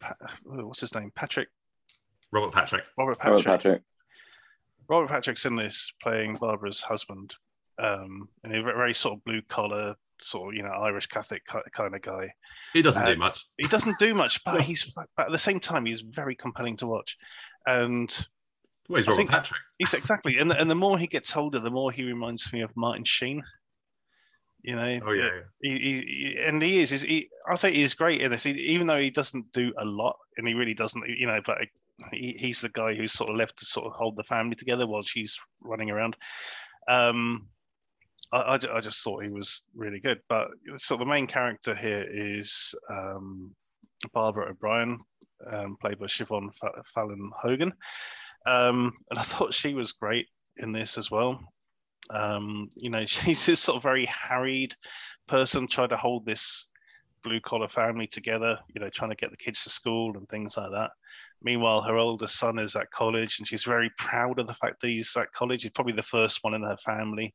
Pa- what's his name? Patrick Robert Patrick. Robert Hello, Patrick. Patrick. Robert Patrick's in this playing Barbara's husband, um, and a very, very sort of blue collar, sort of you know Irish Catholic kind of guy. He doesn't Uh, do much. He doesn't do much, but [laughs] he's but at the same time he's very compelling to watch, and Well, he's Robert Patrick. he's exactly and and the more he gets older, the more he reminds me of Martin Sheen. You know, Oh yeah, yeah. he, he, and he is. He, I think he's great in this, he, even though he doesn't do a lot, and he really doesn't. You know, but he, he's the guy who's sort of left to sort of hold the family together while she's running around. Um, I, I, I just thought he was really good. But so the main character here is um, Barbara O'Brien, um, played by Siobhan Fallon Hogan. Um, and I [laughs] thought she was great in this as well. Um, you know, [laughs] she's this sort of very harried person trying to hold this blue collar family together, you know, trying to get the kids to school and things like that. Meanwhile, her oldest son is at college and she's very proud of the fact that he's at college. He's probably the first one in her family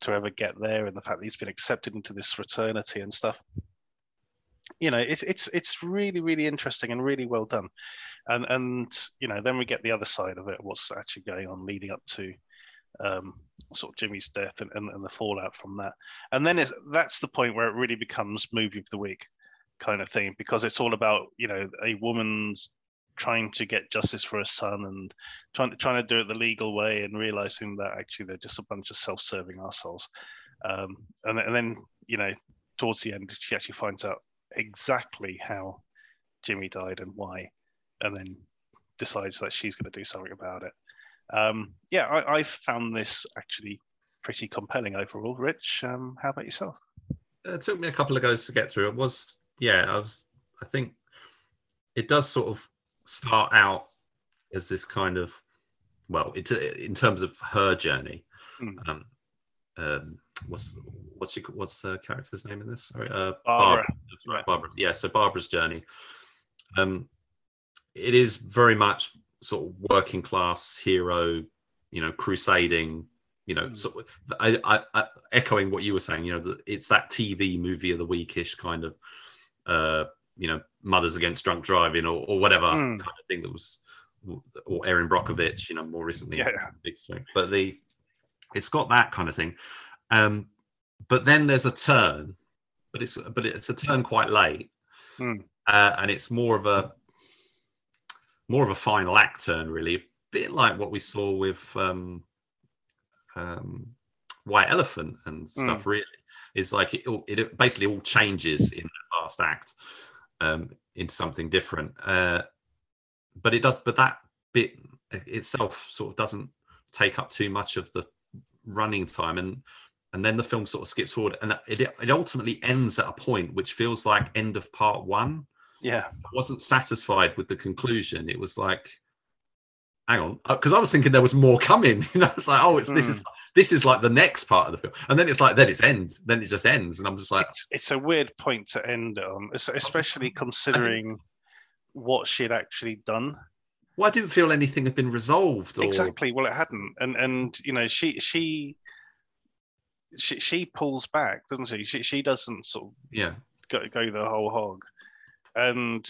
to ever get there and the fact that he's been accepted into this fraternity and stuff you know it's it's it's really really interesting and really well done and and you know then we get the other side of it what's actually going on leading up to um, sort of Jimmy's death and, and, and, the fallout from that and then that's the point where it really becomes movie of the week kind of thing because it's all about you know a woman's trying to get justice for her son and trying to trying to do it the legal way and realizing that actually they're just a bunch of self-serving assholes um, and, and then you know towards the end she actually finds out exactly how Jimmy died and why, and then decides that she's going to do something about it. Um, yeah, I, I found this actually pretty compelling overall. Rich, um, how about yourself? It took me a couple of goes to get through. It was, yeah, I was, I think it does sort of start out as this kind of, well, it's in terms of her journey. Mm. Um, um, what's what's she, what's the character's name in this? Sorry, uh, Barbara. Barbara. Right. Barbara. Yeah, so Barbara's journey. Um, it is very much sort of working class hero, you know, crusading. You know, mm. sort of, I, I, I, echoing what you were saying. You know, the, it's that TV movie of the weekish kind of, uh, you know, mothers against drunk driving or, or whatever mm. kind of thing that was, or Erin Brockovich. You know, more recently. Yeah. But the, it's got that kind of thing. Um, but then there's a turn, but it's but it's a turn quite late, hmm. uh, and it's more of a more of a final act turn, really, a bit like what we saw with um, um, White Elephant and hmm. stuff. Really, is like it, it basically all changes in the last act um, into something different. Uh, but it does, but that bit itself sort of doesn't take up too much of the running time and and then the film sort of skips forward and it, it ultimately ends at a point which feels like end of part one yeah. I wasn't satisfied with the conclusion. It was like hang on because uh, i was thinking there was more coming [laughs] you know it's like oh it's mm. this is hmm. this is like the next part of the film. And then it's like then it's end then it just ends and i'm just like it's a weird point to end on especially considering what she'd actually done. Well i didn't feel anything had been resolved or... exactly. Well it hadn't. And and you know she she she she pulls back, doesn't she? She she doesn't sort of yeah. go go the whole hog, and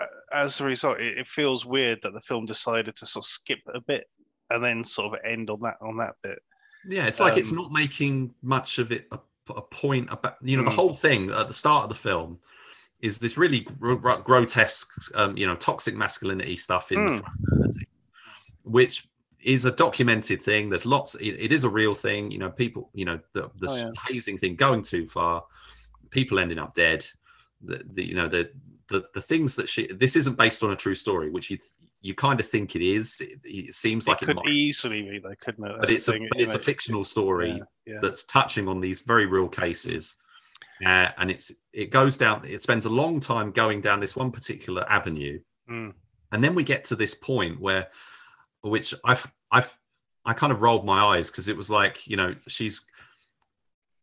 uh, as a result, it, it, feels weird that the film decided to sort of skip a bit and then sort of end on that on that bit. Yeah, it's like um, it's not making much of it a, a point about you know mm. the whole thing at the start of the film is this really gr- grotesque um, you know toxic masculinity stuff in mm. the fraternity, which is a documented thing. There's lots. It, it is a real thing. You know, people. You know, the, the oh, yeah. hazing thing going too far, people ending up dead. The, the you know the, the the things that she. This isn't based on a true story, which you you kind of think it is. It, it seems like it, it could might. easily be, though, couldn't it? That's but it's a but it's a fictional story yeah, yeah. that's touching on these very real cases. Uh, and it's it goes down. It spends a long time going down this one particular avenue, mm. and then we get to this point where which I've I've I kind of rolled my eyes because it was like you know she's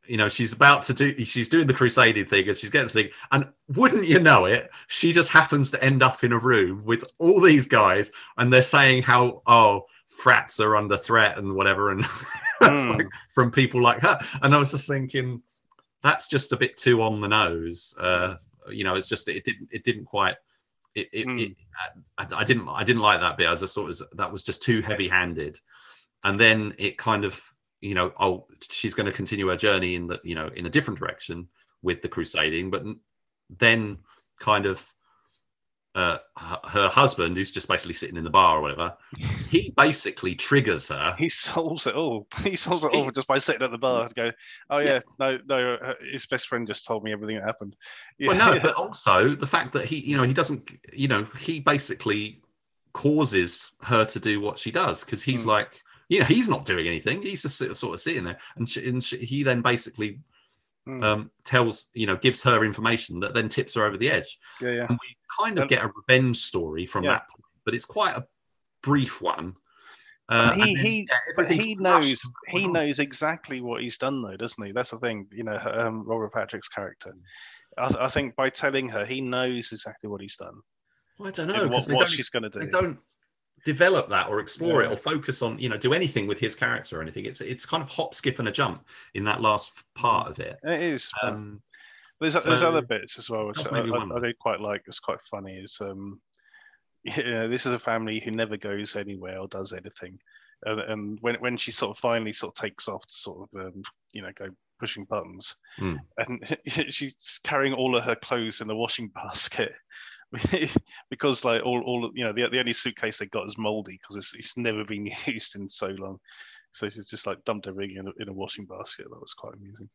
you know she's about to do she's doing the crusading thing and she's getting the thing and wouldn't you know it she just happens to end up in a room with all these guys and they're saying how oh frats are under threat and whatever and [laughs] mm. like from people like her and i was just thinking that's just a bit too on the nose uh you know it's just it didn't it didn't quite it, it, mm. it I, I, didn't I didn't like that bit. I just thought was, that was just too heavy handed, and then it kind of you know oh she's going to continue her journey in the you know in a different direction with the crusading, but then kind of uh, her husband, who's just basically sitting in the bar or whatever, [laughs] he basically triggers her. He solves it all. [laughs] He solves it all just by sitting at the bar and go, "Oh yeah, yeah. no, no." Uh, his best friend just told me everything that happened. Yeah. Well, no, but also the fact that he, you know, he doesn't, you know, he basically causes her to do what she does because he's mm. like, you know, he's not doing anything. He's just sort of sitting there, and, she, and she, he then basically mm. um, tells, you know, gives her information that then tips her over the edge. Yeah, yeah. And we kind of And- get a revenge story from Yeah. that point, but it's quite a brief one. Uh, He- and then, he- yeah, he knows he on. knows exactly what he's done, though, doesn't he? That's the thing. You know, um, Robert Patrick's character. I, th- I think by telling her, he knows exactly what he's done Well, I don't know what, because they what don't she's going to do. they don't develop that or explore Yeah. it or focus on you know do anything with his character or anything. It's it's kind of hop, skip, and a jump in that last part of it. It is. Um, there's, there's other bits as well, which I, maybe I. I do quite like. It's quite funny. Is um, [laughs] yeah, this is a family who never goes anywhere or does anything, and, and when when she sort of finally sort of takes off to sort of um, you know go pushing buttons, Hmm. and [laughs] she's carrying all of her clothes in the washing [laughs] basket. [laughs] because like all, all you know the, the only suitcase they got is moldy because it's, it's never been [laughs] used in so long so she's just like dumped everything in a, in a washing basket that was quite amusing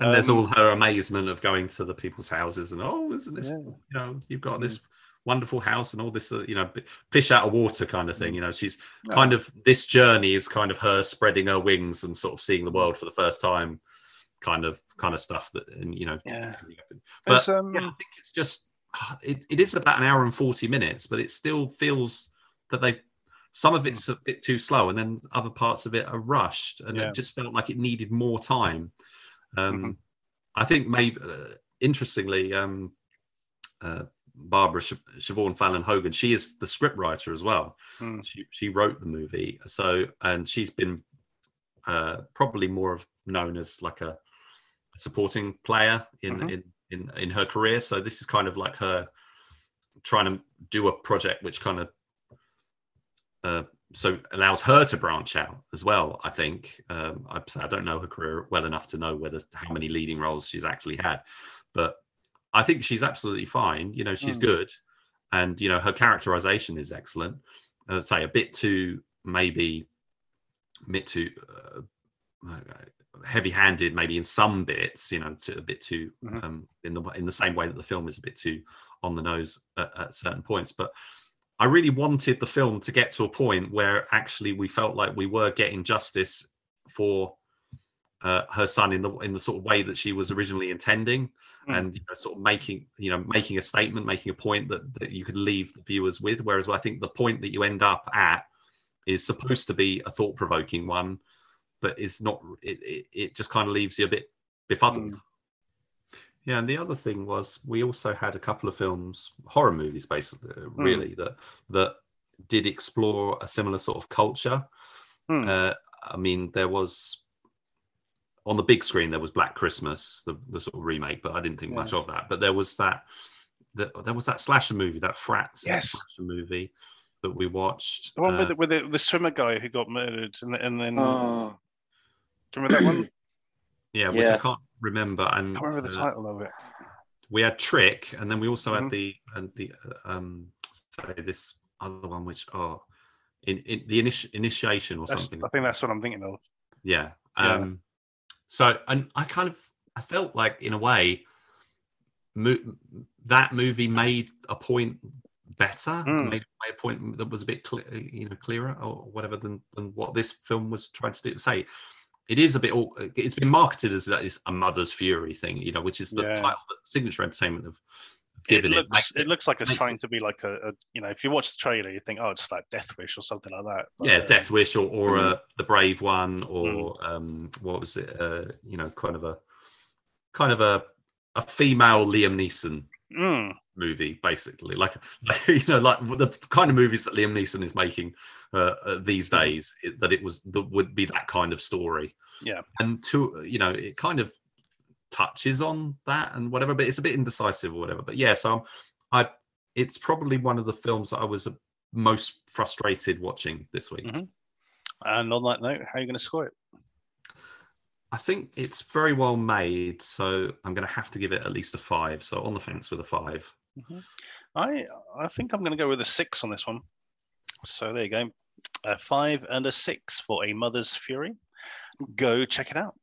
and there's Um, all her amazement of going to the people's houses and oh isn't this Yeah. you know you've got Mm. this wonderful house and all this uh, you know fish out of water kind of Mm. thing you know she's Yeah. kind of this journey is kind of her spreading her wings and sort of seeing the world for the first time kind of kind of stuff that and you know Yeah. but um, yeah, I think it's just [sighs] it, it is about an hour and 40 minutes but it still feels that they some of it's a bit too slow and then other parts of it are rushed and Yeah. it just felt like it needed more time um Mhm. i think maybe uh, interestingly um uh barbara Sh- siobhan fallon hogan she is the script writer as well Hmm. she, she wrote the movie so and she's been uh probably more of known as like a supporting player in Mhm. in in in her career so this is kind of like her trying to do a project which kind of uh, so allows her to branch out as well. I think um, I, I don't know her career well enough to know whether how many leading roles she's actually had, but I think she's absolutely fine. You know, she's Mm. good, and you know her characterization is excellent. I would say a bit too maybe a bit too uh, heavy-handed, maybe in some bits. You know, to, a bit too Mhm. um, in the in the same way that the film is a bit too on the nose at, at certain points, but. I really wanted the film to get to a point where actually we felt like we were getting justice for uh, her son in the in the sort of way that she was originally intending, Mm. and you know, sort of making you know making a statement, making a point that that you could leave the viewers with. Whereas I think the point that you end up at is supposed to be a thought provoking one, but is not. It, it it just kind of leaves you a bit befuddled. Mm. Yeah, and the other thing was we also had a couple of films, horror movies, basically, uh, really that that did explore a similar sort of culture. Hmm. Uh, I mean, there was on the big screen there was Black Christmas, the, the sort of remake, but I didn't think Yeah. much of that. But there was that, that there was that slasher movie, that Frats Yes. slasher movie that we watched. the one uh, with, the, with the, the swimmer guy who got murdered and, and then Oh, do you remember that one [clears throat] yeah, which I can't remember. And I remember the uh, title of it we had Trick, and then we also Mhm. had the and the uh, um say this other one, which oh, in, in the initi- initiation or That's- something. I think that's what I'm thinking of Yeah. Yeah. Um, so, and I kind of, I felt like in a way, mo- that movie made a point better, Mm. made, made a point that was a bit, cle you know, clearer or whatever than than what this film was trying to do. Say, it is a bit. It's been marketed as that is a mother's fury thing, you know, which is the Yeah. title that Signature Entertainment have it given it. looks, Makes it looks like it's trying to be like a, a you know if you watch the trailer you think oh it's like Death Wish or something like that But, yeah, uh, Death Wish or, or Mm. uh, the Brave One or um, what was it? Uh, you know, kind of a kind of a a female Liam Neeson mm, movie, basically. Like, like [laughs] you know, like the kind of movies that Liam Neeson is making uh, uh, these Mhm. days. It, that it was that would be that kind of story. Yeah. and to you know, it kind of touches on that and whatever, but it's a bit indecisive or whatever. But yeah, so I'm, I it's probably one of the films that I was most frustrated watching this week. Mhm. and on that note how are you going to score it I think it's very well made, so I'm going to have to give it at least a five. So on the fence with a five. Mm-hmm. I I think I'm going to go with a six on this one. So there you go. A five and a six for a mother's fury. Go check it out.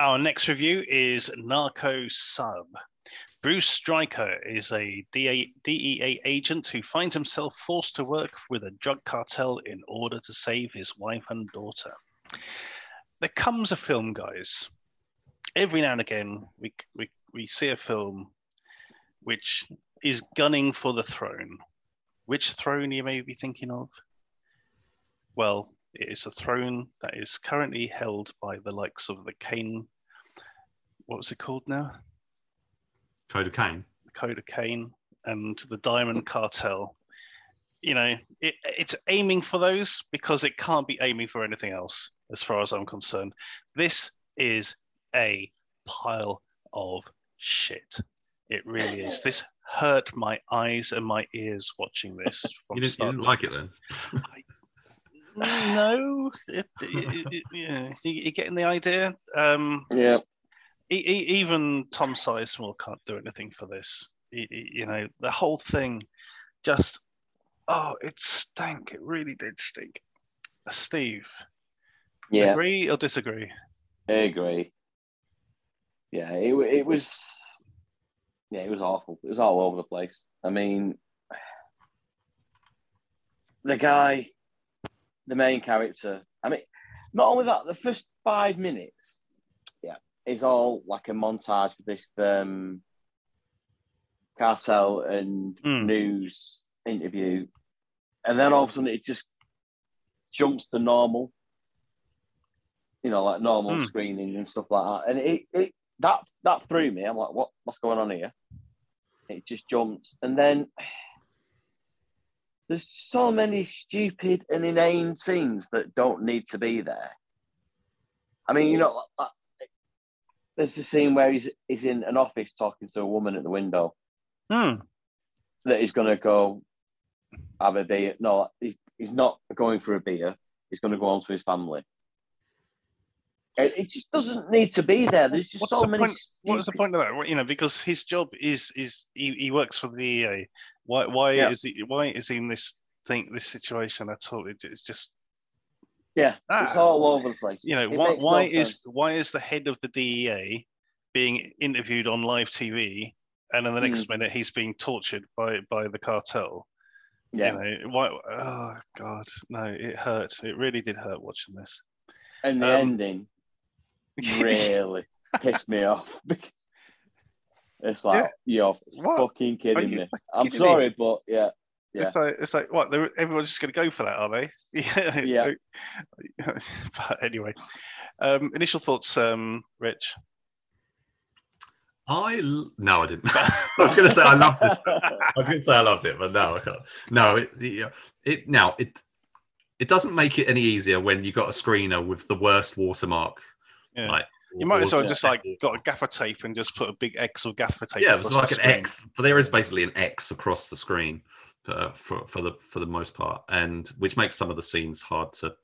Our next review is Narco Sub. Bruce Stryker is a DEA agent who finds himself forced to work with a drug cartel in order to save his wife and daughter. There comes a film, guys, every now and again we we we see a film which is gunning for the throne. Which throne you may be thinking of? Well, it is a throne that is currently held by the likes of the Kane. What was it called now? Code of Cain. The Code of Cain and the Diamond Cartel. You know, it, it's aiming for those because it can't be aiming for anything else, as far as I'm concerned. This is a pile of shit. It really is. This hurt my eyes and my ears watching this. [laughs] From You didn't, you start didn't like it then? no, it, it, it, yeah, you, you getting the idea. Um, Yeah. e- e- even Tom Sizemore can't do anything for this. E- e- you know, the whole thing just, oh, it stank. It really did stink. Steve, Yeah. agree or disagree? I agree. Yeah, it, it was. Yeah, it was awful. It was all over the place. I mean, the guy, the main character. I mean, not only that, the first five minutes, yeah, is all like a montage of this um, cartel and Hmm. news interview, and then all of a sudden it just jumps to normal you know, like normal Hmm. screening and stuff like that. And it, it that that threw me. I'm like, what what's going on here? It just jumped, and then there's so many stupid and inane scenes that don't need to be there. I mean, you know, like- there's a scene where he's he's in an office talking to a woman at the window Hmm. that he's going to go have a beer. No, he, he's not going for a beer. He's going to go home to his family. It, just doesn't need to be there. There's just What's so the many. point- What's the point of that? You know, because his job is is he, he works for the EA. Why why Yeah. is he why is he in this thing this situation at all? It, it's just Yeah, it's Ah. all over the place. you know It why, makes no why is sense. why is the head of the DEA being interviewed on live TV and in the next Hmm. minute he's being tortured by by the cartel yeah, you know why oh god no it hurt it really did hurt watching this and the um, ending really [laughs] pissed me off. because [laughs] It's like you're What? fucking kidding you me. I'm kidding me? sorry, but yeah, yeah. It's like it's like what everyone's just going to go for that, are they? [laughs] Yeah. but anyway, um, initial thoughts, um, Rich. I l- no, I didn't. I was going to say I loved this. I was going to say I loved it, but no, I can't. No, it, it, it now it it doesn't make it any easier when you got a screener with the worst watermark. Yeah. Like You might as well just like got a gaffer tape and just put a big X or gaffer tape. yeah, it was like an. X. But there is basically an X across the screen uh, for for the for the most part, and which makes some of the scenes hard to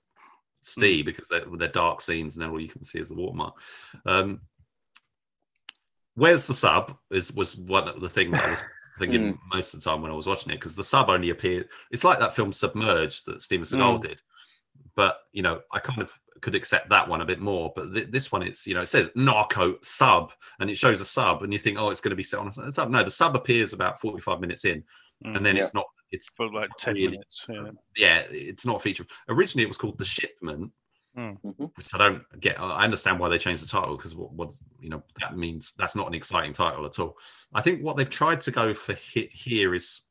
see because they're, they're dark scenes and then all you can see is the watermark. Um, where's the sub? Is was one of the thing that I was thinking Hmm. most of the time when I was watching it because the sub only appeared. It's like that film Submerged that Steven Seagal Mm. did, but you know I kind of could accept that one a bit more. But th- this one, it's you know it says narco sub and it shows a sub and you think oh it's going to be set on a sub. No, the sub appears about forty five minutes in Mm, and then Yeah. it's not. It's for like ten really- minutes. Yeah. yeah, it's not a feature. Originally, it was called The Shipment, Mhm. which I don't get. I understand why they changed the title because what, what you know that means that's not an exciting title at all. I think what they've tried to go for he- here is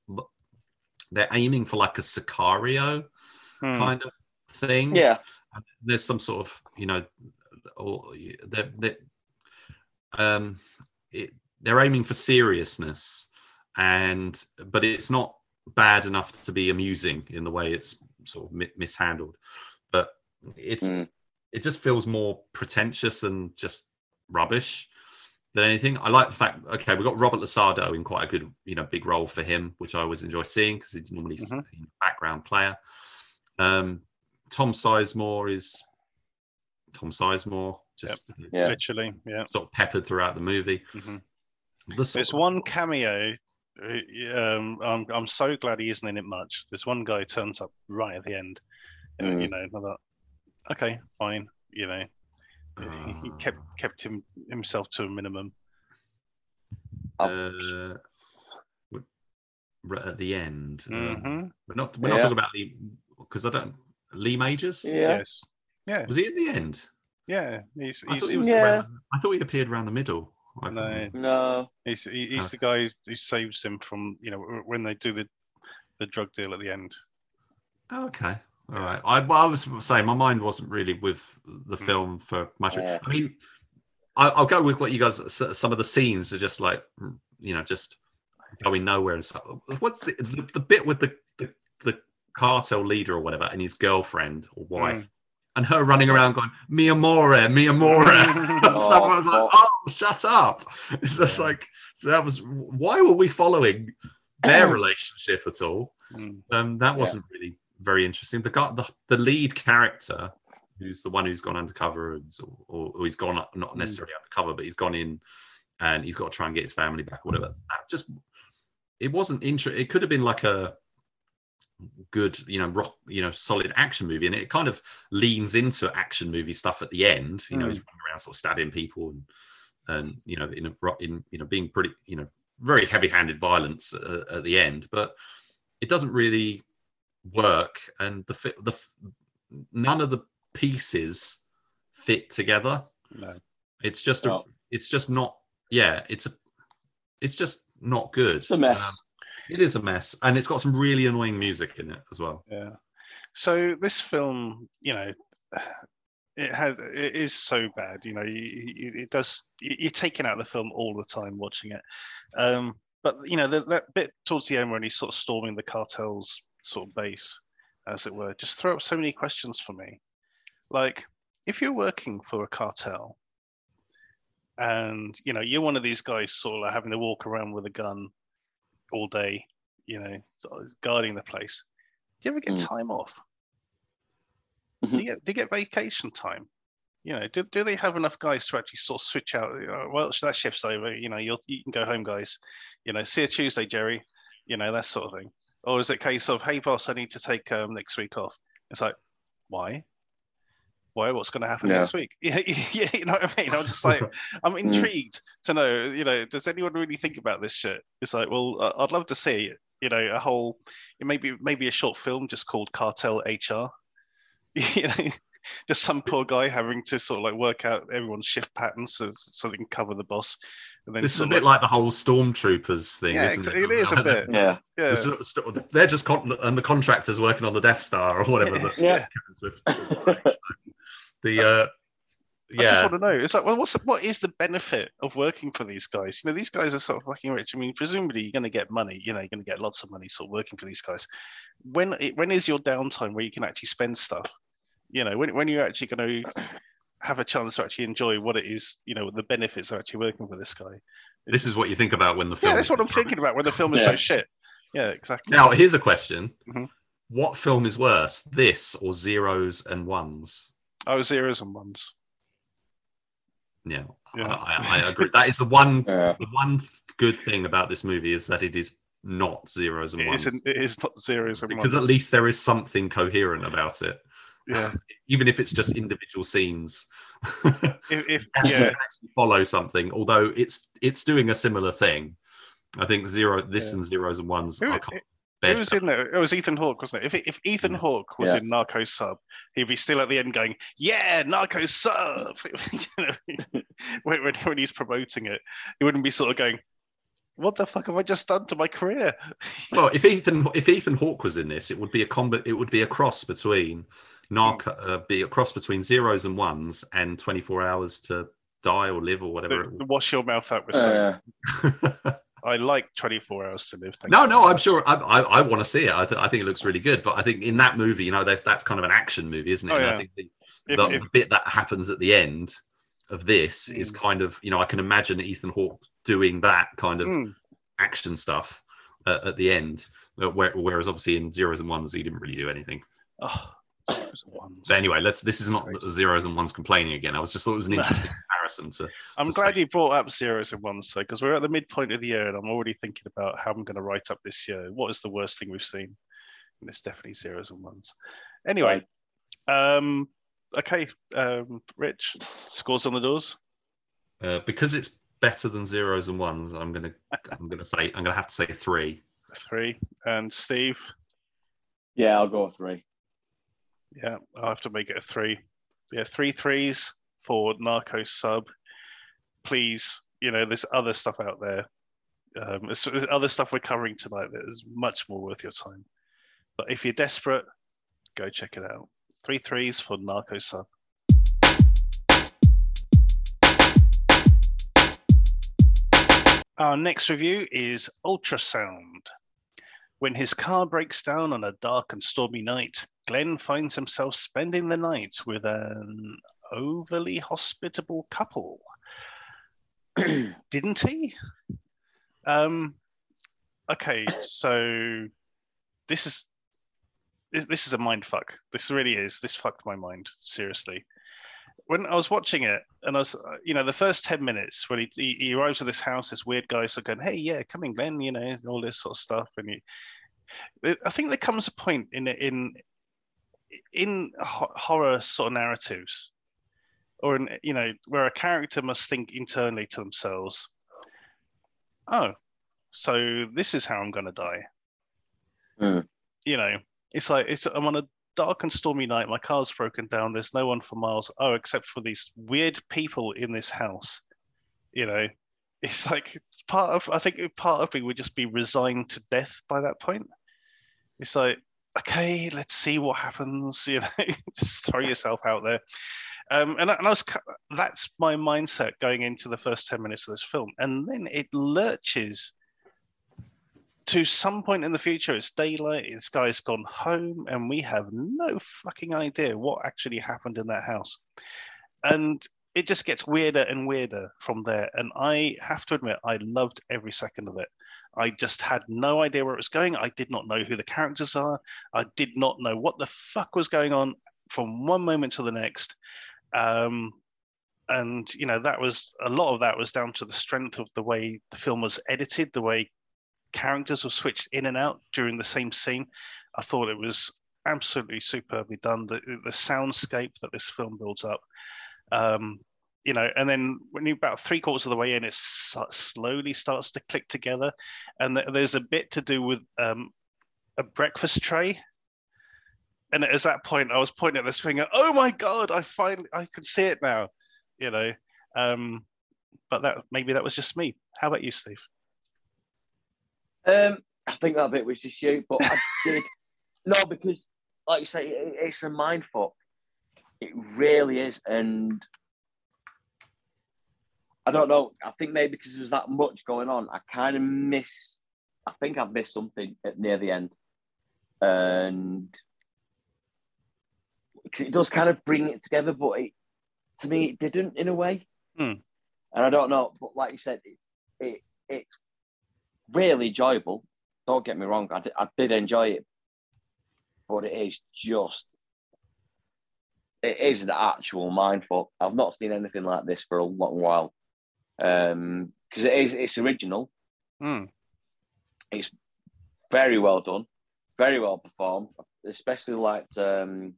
they're aiming for like a Sicario Hmm. kind of thing. yeah, And there's some sort of you know, or they're, they're um, it, they're aiming for seriousness, and but it's not bad enough to be amusing in the way it's sort of mishandled. But it's Mm. it just feels more pretentious and just rubbish than anything. I like the fact okay, we've got Robert LaSardo in quite a good you know big role for him, which I always enjoy seeing because he's normally Mhm. a background player. Um, Tom Sizemore is Tom Sizemore, just yeah. Literally, yeah. sort of peppered throughout the movie. Mhm. The There's of- one cameo. uh, Um, I'm I'm so glad he isn't in it much. This one guy turns up right at the end. and, Mm. You know, I thought, okay, fine. You know, he, he Ah. kept kept him himself to a minimum. uh, right at the end. Um, hmm we're not we're not talking about the because I don't Lee Majors. yeah. Yes. Yeah. Was he at the end? Yeah, he's I thought he was Yeah. around, I thought he appeared around the middle. I- No. No. he's he- he's the guy who saves him from you know when they do the the drug deal at the end. Oh, okay. All right. I, I was saying my mind wasn't really with the Mm. film for much. Yeah. I mean, I, I'll go with what you guys. Some of the scenes are just like, you know, just going nowhere and stuff. What's the the, the bit with the, the the cartel leader or whatever and his girlfriend or wife? Mm. And her running around going, "Mi amore, mi amore." [laughs] [laughs] and someone was like, "Oh, shut up!" [laughs] It's just Yeah. like so. That was why were we following their [clears throat] relationship at all? Mm. Um, that wasn't really very interesting. The guy, the, the lead character, who's the one who's gone undercover, and, or, or he's gone not Mm. necessarily undercover, but he's gone in and he's got to try and get his family back or whatever. That just it wasn't interesting. It could have been like a good, you know, rock, you know, solid action movie, and it kind of leans into action movie stuff at the end. You know, Mm. he's running around sort of stabbing people and and you know in a in you know being pretty you know very heavy-handed violence uh, at the end, but it doesn't really work, and the fi- the none of the pieces fit together. No. It's just a, it's just not. Yeah, it's a, it's just not good. It's a mess. Um, it is a mess, and it's got some really annoying music in it as well. Yeah. So this film, you know, it has it is so bad. You know, you, you, it does. you- You're taking out of the film all the time watching it. Um, but you know, the, that bit towards the end when he's sort of storming the cartel's sort of base, as it were, just throw up so many questions for me. Like, if you're working for a cartel, and you know you're one of these guys sort of having to walk around with a gun all day, you know, sort of guarding the place. Do you ever get Mm. time off? Mhm. Do, you get, do you get vacation time? You know, do, do they have enough guys to actually sort of switch out? you know, well, that shift's over. You know, you'll, you can go home, guys. You know, see you Tuesday, Jerry. You know, that sort of thing. Or is it a case of, hey, boss, I need to take um, next week off? It's like, why? Why? What's going to happen Yeah. next week? [laughs] Yeah, yeah, you know what I mean. I'm just like, [laughs] I'm mm. intrigued to know. You know, does anyone really think about this shit? It's like, well, I'd love to see you know a whole, maybe maybe a short film just called Cartel HR. [laughs] You know, [laughs] just some poor guy having to sort of like work out everyone's shift patterns so, so they can cover the boss. And then This is a bit of like the whole stormtroopers thing, Yeah, isn't it? it is a bit. Yeah. yeah, The sort of st- They're just con- and the contractors working on the Death Star or whatever. The, Yeah. the uh, I just want to know. It's like, well, what's what is the benefit of working for these guys? You know, these guys are sort of fucking rich. I mean, presumably you're going to get money. You know, you're going to get lots of money sort of working for these guys. When when is your downtime where you can actually spend stuff? You know, when when you're actually going to have a chance to actually enjoy what it is. You know, the benefits of actually working for this guy. this is what you think about when the film. yeah, that's what I'm thinking about when the film is Yeah. like shit. Yeah, exactly. Now, here's a question: Mhm. What film is worse, this or zeros and ones? Oh, zeros and ones. Yeah, Yeah. I, I, I agree. That is the one. [laughs] Yeah. The one good thing about this movie is that it is not zeros and It ones. is, it is not zeros and ones. because ones. at least there is something coherent about it, Yeah, [laughs] even if it's just individual scenes. [laughs] if, if you yeah, can actually follow something, although it's it's doing a similar thing. I think zero, this Yeah. and zeros and ones. Who- I can't It was in there. It was Ethan Hawke, wasn't it? If if Ethan Mm. Hawke was Yeah. in Narco Sub, he'd be still at the end going, "Yeah, Narco Sub." [laughs] you know, when, when when he's promoting it, he wouldn't be sort of going, "What the fuck have I just done to my career?" Well, if Ethan if Ethan Hawke was in this, it would be a combat. It would be a cross between Narco, uh, be a cross between zeros and ones and twenty four hours to die or live or whatever. The- It the wash your mouth out with soap. Uh. I like 24 hours to live. Thank no, you. no, I'm sure. I I, I want to see it. I, th- I think it looks really good. But I think in that movie, you know, that's kind of an action movie, isn't it? Oh, And I think the, If- the, if- the bit that happens at the end of this is Mm. kind of you know I can imagine Ethan Hawke doing that kind of Mm, action stuff uh, at the end. uh, Where, whereas obviously in zeros and ones he didn't really do anything. oh, zeros and ones. But anyway, let's. This is not the zeros and ones complaining again. I was just thought it was an interesting comparison to. I'm to glad say- you brought up zeros and ones, though, because we're at the midpoint of the year, and I'm already thinking about how I'm going to write up this year. What is the worst thing we've seen? And it's definitely zeros and ones. Anyway, um, okay, um, Rich, scores on the doors. Uh, because it's better than zeros and ones. I'm gonna. I'm gonna say. I'm gonna have to say three. Three, and Steve. yeah, I'll go three. Yeah, I'll have to make it a three. Yeah, three threes for Narco sub. Please, you know, there's other stuff out there. Um, there's, there's other stuff we're covering tonight that is much more worth your time. But if you're desperate, go check it out. Three threes for Narco sub. Our next review is Ultrasound. When his car breaks down on a dark and stormy night, Glenn finds himself spending the night with an overly hospitable couple. [clears throat] Didn't he? Um, okay, [clears throat] so this is this, this is a mind fuck. This really is. This fucked my mind seriously when I was watching it, and I was, uh, you know, the first ten minutes when he, he, he arrives at this house, this weird guy so going, "Hey, yeah, come in, Glenn," you know, and all this sort of stuff, and he, I think there comes a point in in in horror sort of narratives, or in you know, where a character must think internally to themselves, "Oh, so this is how I'm going to die." Mm. You know, it's like it's I'm on a dark and stormy night. My car's broken down. There's no one for miles. Oh, except for these weird people in this house. You know, [laughs] it's like it's part of. I think part of me would just be resigned to death by that point. It's like, okay, let's see what happens. [laughs] You know, just throw yourself out there. Um, and, and I was that's my mindset going into the first 10 minutes of this film and then it lurches to some point in the future, it's daylight, this guy's gone home, and we have no fucking idea what actually happened in that house. And it just gets weirder and weirder from there. And I have to admit, I loved every second of it. I just had no idea where it was going. I did not know who the characters are. I did not know what the fuck was going on from one moment to the next. Um, and you know that was a lot of that was down to the strength of the way the film was edited, the way characters were switched in and out during the same scene. I thought it was absolutely superbly done. The, the soundscape that this film builds up, um, you know, and then when you're about three quarters of the way in, it slowly starts to click together. And th- there's a bit to do with um, a breakfast tray. And at that point, I was pointing at this finger. Oh my god! I finally I can see it now. You know, um, but that maybe that was just me. How about you, Steve? Um, I think that bit was just you, but I [laughs] did no because, like you say, it, it's a mind fuck. It really is, and I don't know. I think maybe because there was that much going on, I kind of miss. I think I've missed something at near the end, and it does kind of bring it together, but it, to me, it didn't in a way. Hmm. And I don't know, but like you said, it, it it's really enjoyable. Don't get me wrong, I did, I did enjoy it, but it is just it is an actual mindfuck. I've not seen anything like this for a long while. Um, because it is it's original. Mm. It's very well done, very well performed, especially like um,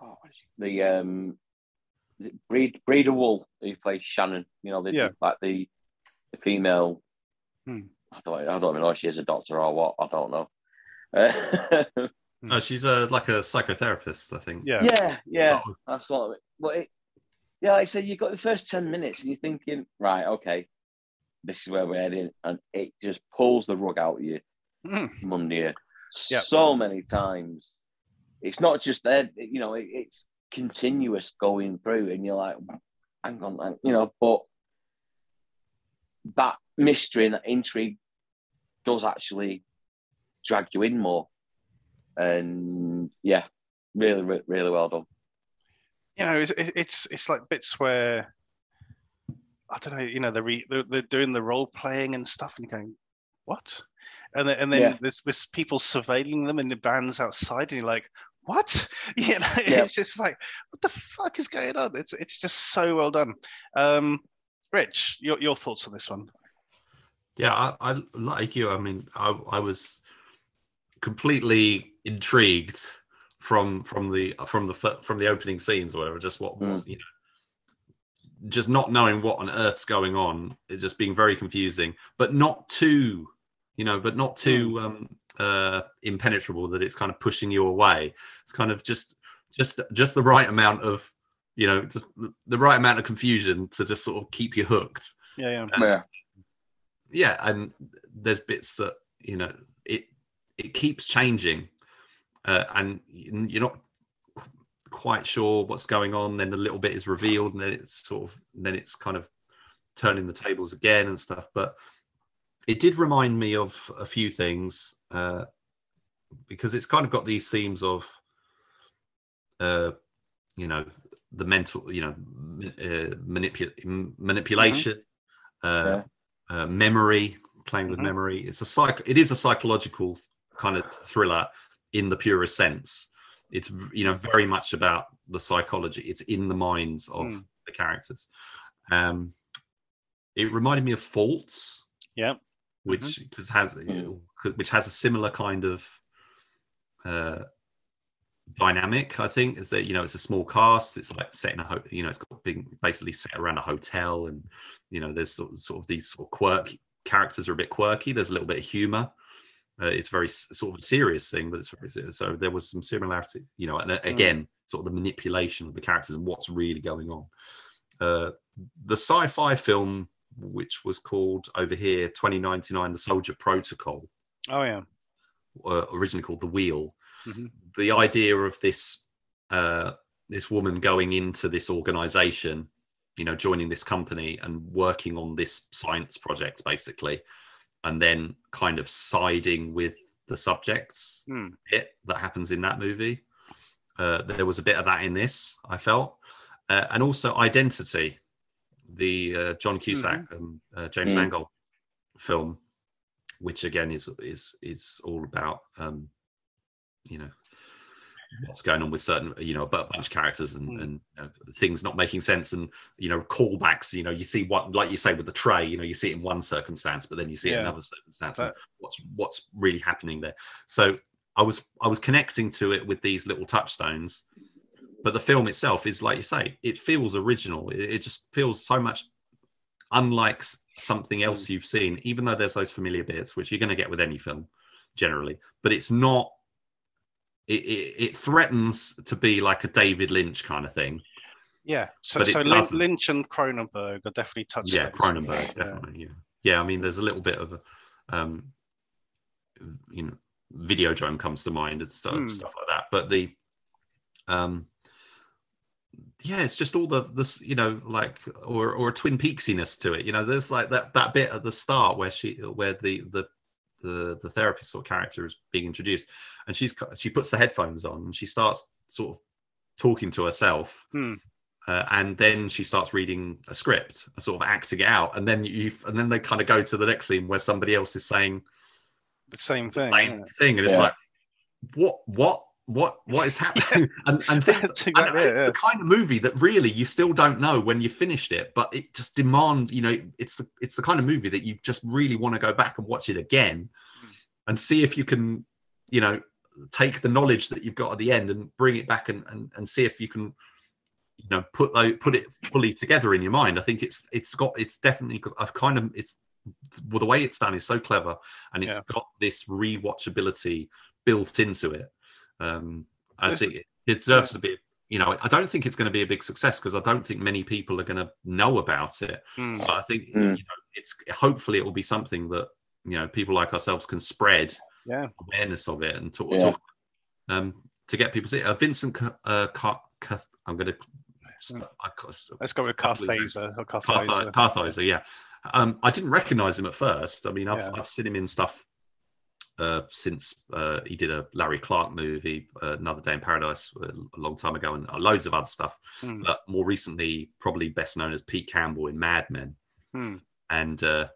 oh, the um, Breed Breeda Wool who plays Shannon. You know, the, yeah. like the the female Hmm. I don't, I don't even know if she is a doctor or what. I don't know. no, she's a like a psychotherapist, I think. Yeah, yeah, yeah. That's what. It, but it, yeah, like I said, you got the first ten minutes, and you're thinking, right, okay, this is where we're heading, and it just pulls the rug out of you, mm. Monday, Yep. so many times. It's not just there, you know, it, it's continuous going through, and you're like, hang on, you know, but that mystery and that intrigue does actually drag you in more. And yeah, really, really well done. You know, it's it's, it's like bits where I don't know. You know, they're, re, they're, they're doing the role playing and stuff, and you're going, "What?" And then, and then Yeah. there's this people surveilling them in the bands outside, and you're like, "What?" [laughs] You know, Yeah. it's just like, "What the fuck is going on?" It's it's just so well done. Um, Rich, your your thoughts on this one? Yeah, I, I like you. I mean, I, I was completely intrigued from from the from the from the opening scenes or whatever. Just what, Mm. you know, just not knowing what on earth's going on. It's just being very confusing, but not too, you know, but not too um, uh, impenetrable that it's kind of pushing you away. It's kind of just just just the right amount of you know, just the right amount of confusion to just sort of keep you hooked. Yeah, yeah. Yeah. Yeah, and there's bits that you know it it keeps changing, uh, and you're not quite sure what's going on. Then a little bit is revealed, and then it's sort of then it's kind of turning the tables again and stuff. But it did remind me of a few things uh, because it's kind of got these themes of, uh, you know, the mental, you know, uh, manipu- manipulation, uh, uh, memory, playing with Mhm. memory. It's a psych. It is a psychological kind of thriller in the purest sense. It's you know very much about the psychology. It's in the minds of Mm. the characters. Um, it reminded me of Faults, Yeah. which because has Mm. which has a similar kind of uh, dynamic. I think is that you know it's a small cast. It's like set in a ho- you know it's got being basically set around a hotel, and you know there's sort of, sort of these sort of quirky characters are a bit quirky. There's a little bit of humor. Uh, it's very sort of a serious thing, but it's very serious. so there was some similarity, you know, and uh, again, sort of the manipulation of the characters and what's really going on. Uh, the sci-fi film, which was called over here 2099, The Soldier Protocol, Oh yeah. uh, originally called The Wheel. Mhm. The idea of this uh, this woman going into this organization, you know, joining this company and working on this science project, basically, and then kind of siding with the subjects Hmm. bit that happens in that movie. Uh, there was a bit of that in this, I felt, uh, and also Identity, the uh, John Cusack and uh, James Mm. Mangold film, which again is is is all about um, you know what's going on with certain you know a bunch of characters and, Mm. and you know, things not making sense and you know callbacks you know you see what like you say with the tray you know you see it in one circumstance but then you see it in another circumstance what's what's really happening there. So i was i was connecting to it with these little touchstones but the film itself is like you say it feels original. It, it just feels so much unlike something else you've seen even though there's those familiar bits which you're going to get with any film generally but it's not it, it, it threatens to be like a david lynch kind of thing Yeah. So so doesn't. Lynch and Cronenberg are definitely touched. yeah cronenberg Yeah. definitely yeah yeah i mean there's a little bit of a um you know videodrome comes to mind and stuff Hmm. stuff like that but the um yeah it's just all the this you know like or or a twin peaksiness to it you know there's like that that bit at the start where she where the the the the therapist or character is being introduced and she's she puts the headphones on and she starts sort of talking to herself Hmm. uh, and then she starts reading a script, sort of acting it out, and then you and then they kind of go to the next scene where somebody else is saying The same the thing. same yeah. thing, and it's like, what, what, what, what is [laughs] happening? and and things. That's and exactly it, it's yeah. the kind of movie that really you still don't know when you finished it, but it just demands. You know, it's the it's the kind of movie that you just really want to go back and watch it again, Hmm. and see if you can, you know, take the knowledge that you've got at the end and bring it back and and, and see if you can you know put put it fully together in your mind i think it's it's got it's definitely got a kind of it's well the way it's done is so clever and it's Yeah. got this rewatchability built into it um i This- think it deserves to be you know i don't think it's going to be a big success because i don't think many people are going to know about it Hmm. but i think Mm. you know it's hopefully it will be something that you know people like ourselves can spread Yeah. awareness of it and talk, Yeah. talk um to get people to see it. Uh, Vincent, Ca- uh, Car- Cath- I'm going to. I, Let's go with Carthaser or Carthaser. Carthaser. Carthaser, yeah. Um, I didn't recognize him at first. I mean, I've, Yeah. I've seen him in stuff uh, since uh, he did a Larry Clark movie, uh, Another Day in Paradise, uh, a long time ago, and uh, loads of other stuff. Hmm. But more recently, probably best known as Pete Campbell in Mad Men. Hmm. And uh,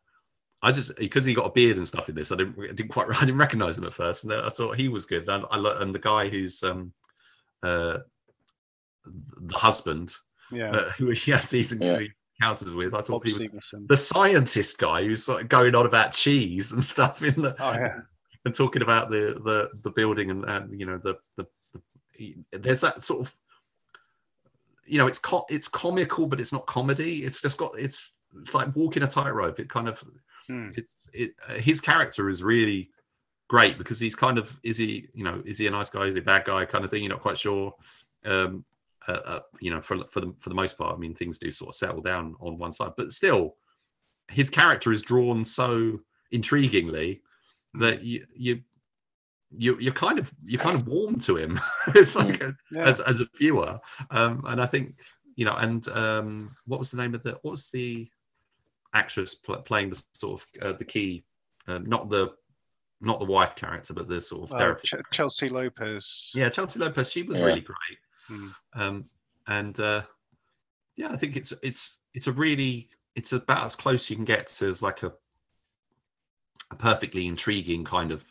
I just because he got a beard and stuff in this, I didn't, I didn't quite, [laughs] I didn't recognize him at first, and I thought he was good. And I lo- and the guy who's um, uh, the husband, Yeah. uh, who he has these Yeah. encounters with, I thought Bob he was Stephenson. the scientist guy who's sort of going on about cheese and [laughs] stuff in the Oh yeah. And talking about the the the building and, and you know the, the the there's that sort of you know it's co- it's comical but it's not comedy. It's just got it's, it's like walking a tightrope. It kind of Hmm. it's it uh, his character is really great because he's kind of is he you know is he a nice guy? Is he a bad guy kind of thing? You're not quite sure um uh, uh, you know, for for the for the most part, I mean, things do sort of settle down on one side, but still, his character is drawn so intriguingly that you you you you're kind of you're kind of warm to him. [laughs] it's like a, Yeah. as as a viewer, um, and I think you know, and um, what was the name of the what was the actress pl- playing the sort of uh, the key, uh, not the not the wife character, but the sort of Uh, therapist. Ch- Chelsea Lopez. Yeah, Chelsea Lopez, she was Yeah. really great. Hmm. Um, and uh, yeah, I think it's it's it's a really it's about as close you can get to as like a a perfectly intriguing kind of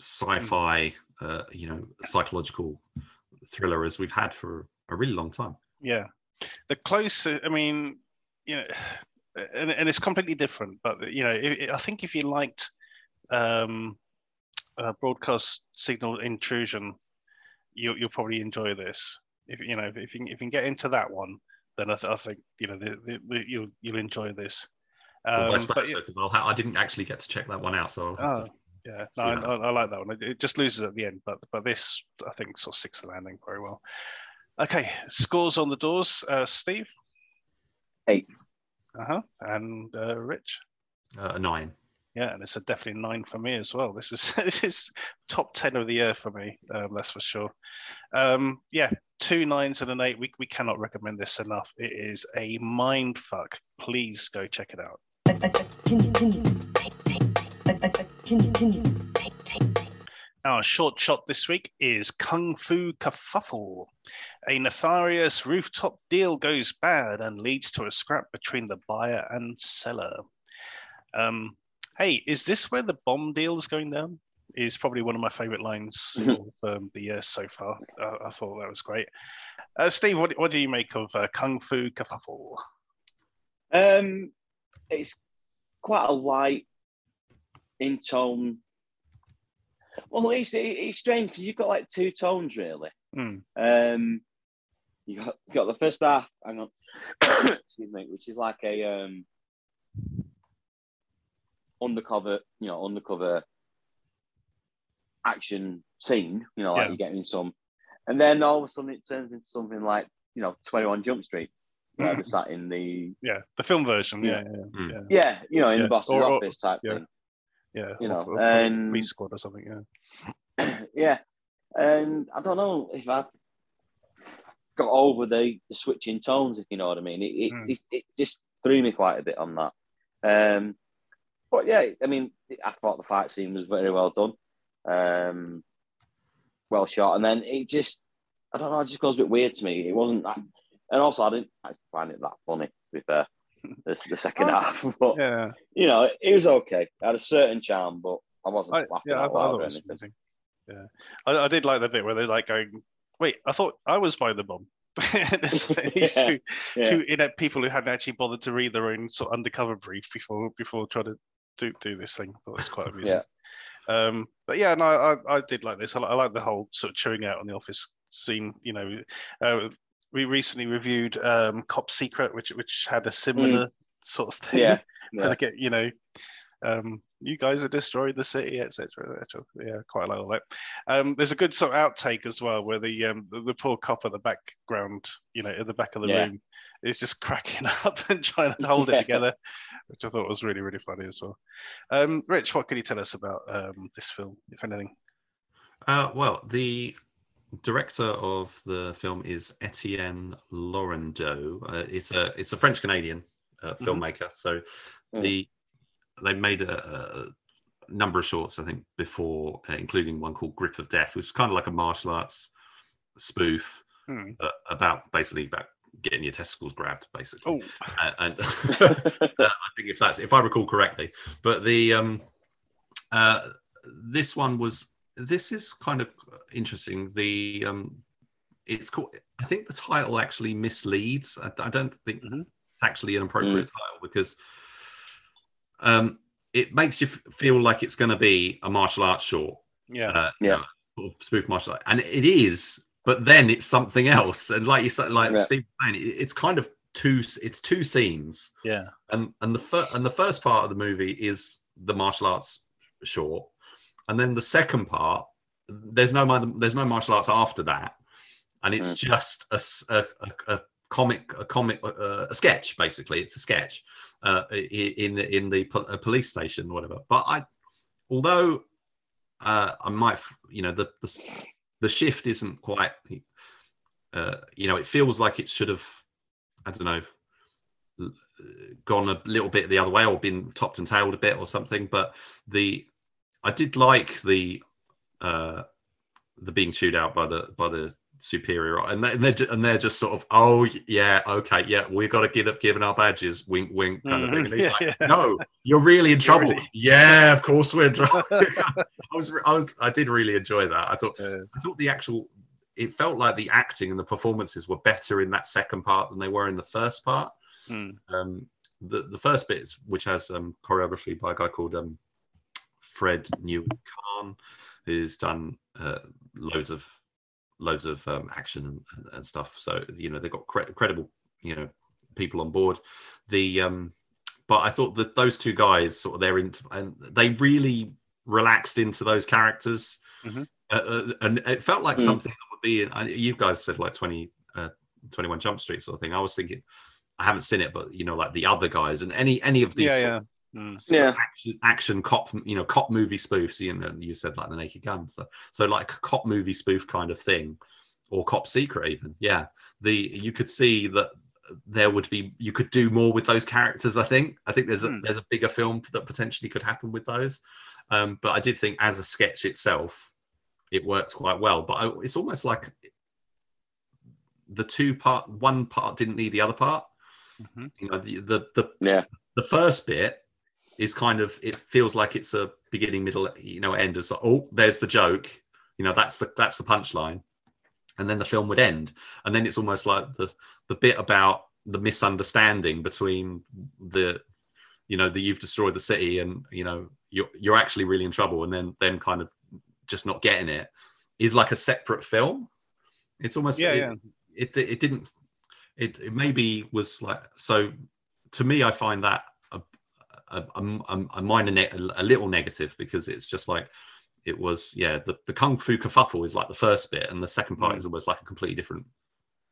sci-fi, uh, you know, psychological thriller as we've had for a really long time. Yeah, the closer. I mean, you know, and, and it's completely different. But you know, i I think if you liked um, uh, broadcast signal intrusion, you, you'll probably enjoy this. If you know, if you, if you can get into that one, then I, th- I think you know the, the, the, you'll you'll enjoy this. Or Um, vice but versa, because I'll ha- I didn't actually get to check that one out, so I'll have Oh, to. yeah, no, I, I. I like that one. It, it just loses at the end, but but this I think sort of six the landing very well. Okay, scores on the doors. Uh, Steve, Eight. uh huh, and uh, Rich. Uh, a nine. Yeah, and it's a definitely nine for me as well. This is [laughs] this is top ten of the year for me. Um, that's for sure. Um, yeah, two nines and an eight. We we cannot recommend this enough. It is a mind fuck. Please go check it out. Our short shot this week is Kung Fu Kerfuffle. A nefarious rooftop deal goes bad and leads to a scrap between the buyer and seller. Um, hey, is this where the bomb deal is going down? Is probably one of my favorite lines [laughs] of um, the year so far. Uh, I thought that was great. Uh, Steve, what, what do you make of uh, Kung Fu Kerfuffle? Um, it's quite a light in tone. Well, it's it's strange because you've got like two tones really. Hmm. Um, you got you got the first half. Hang on, [coughs] excuse me, which is like a um undercover, you know, undercover action scene. You know, like Yeah. you're getting some, and then all of a sudden it turns into something like you know, Twenty One Jump Street. Where they're sat in the Yeah, the film version. Yeah, Yeah. yeah, Mm. yeah. yeah, you know, in Yeah. the boss's Or- or- office type yeah. thing. yeah. You know, or, or, and- Police Squad or something. Yeah. [clears throat] yeah, and I don't know if I've got over the, the switching tones, if you know what I mean. It it, Mm. it, it just threw me quite a bit on that. Um, but yeah, I mean, I thought the fight scene was very well done, um, well shot, and then it just, I don't know, it just goes a bit weird to me. It wasn't that, and also I didn't actually find it that funny. To be fair, [laughs] the, the second Oh, half, [laughs] but Yeah, you know, it was okay. It had a certain charm, but I wasn't I, laughing yeah, I, I out thought loud it or was anything. amazing. Yeah, I, I did like the bit where they're like going, "Wait, I thought I was by the bomb." [laughs] These Yeah, two, yeah. two inept people who hadn't actually bothered to read their own sort of undercover brief before before trying to do, do this thing. I thought it was quite amusing. Yeah. Um, but yeah, no, I, I did like this. I, I like the whole sort of chewing out on the office scene. You know, uh, we recently reviewed um, Cop Secret, which which had a similar sort of thing. Mm. Yeah, [laughs] yeah. they get, you know, um, you guys have destroyed the city, etc. etc. Yeah, quite like all that. Um, there's a good sort of outtake as well, where the um, the, the poor cop at the background, you know, at the back of the Yeah. room, is just [laughs] cracking up and trying to hold it together, which I thought was really really funny as well. Um, Rich, what can you tell us about um, this film, if anything? Uh, well, the director of the film is Etienne Laurendeau. Uh, it's a it's a French Canadian uh, Mhm. filmmaker. So Mm. the they made a, a number of shorts, I think, before, uh, including one called Grip of Death, which is kind of like a martial arts spoof uh, about basically about getting your testicles grabbed, basically. Oh, Uh, and [laughs] uh, I think if that's if I recall correctly. But the um, uh, this one was this is kind of interesting. The um, it's called. I think the title actually misleads. I, I don't think Mhm. it's actually an appropriate title because um, it makes you f- feel like it's going to be a martial arts short yeah, uh, you Yeah. know, sort of spoof martial art, and it is. But then it's something else, and like you said, like Yeah. Steve was saying, it, it's kind of two. It's two scenes, yeah, and and the first and the first part of the movie is the martial arts short, and then the second part, there's no there's no martial arts after that. and it's just a, a- a- comic, a comic, uh, a sketch. Basically, it's a sketch uh, in in the po- police station, whatever. But I, although uh, I might, you know, the the, the shift isn't quite, uh, you know, it feels like it should have, I don't know, gone a little bit the other way or been topped and tailed a bit or something. But the, I did like the, uh, the being chewed out by the by the superior, and they, and they're and they're just sort of, oh yeah, okay, yeah, we've got to give up giving our badges, wink, wink, kind of thing. And he's Mhm, [laughs] like, yeah. no, you're really in trouble. really- Yeah, of course we're in [laughs] trouble. [laughs] I was, I was, I did really enjoy that. I thought, Yeah. I thought the actual, it felt like the acting and the performances were better in that second part than they were in the first part. Hmm. Um, the the first bit, is, which has um, choreography by a guy called um, Fred Nguyen Khan, who's done uh, loads of loads of um, action and, and stuff. So you know they've got cre- credible you know people on board. The um, but I thought that those two guys sort of they're into and they really relaxed into those characters, Mhm. uh, uh, and it felt like Mm. something that would be. In, you guys said like 20, uh, 21 Jump Street sort of thing. I was thinking. I haven't seen it, but you know, like the other guys and any any of these Yeah, yeah. Mm. Yeah. action, action cop, you know, cop movie spoofs. You know, you said like the Naked Gun, so so like a cop movie spoof kind of thing, or cop secret even. Yeah, the you could see that there would be you could do more with those characters. I think I think there's a Hmm. there's a bigger film that potentially could happen with those. Um, but I did think as a sketch itself, it worked quite well. But I, it's almost like the two part one part didn't need the other part. Mhm. You know, the the, the Yeah. the first bit is kind of it feels like it's a beginning middle you know end as oh there's the joke. You know that's the that's the punchline. And then the film would end. And then it's almost like the the bit about the misunderstanding between the you know the you've destroyed the city and you know you're you're actually really in trouble. And then them kind of just not getting it is like a separate film. It's almost Yeah, it, yeah. it it didn't it, it maybe was like so to me i find that a, a, a, a minor ne- a little negative because it's just like it was yeah the, the kung fu kerfuffle is like the first bit and the second part Mm. is almost like a completely different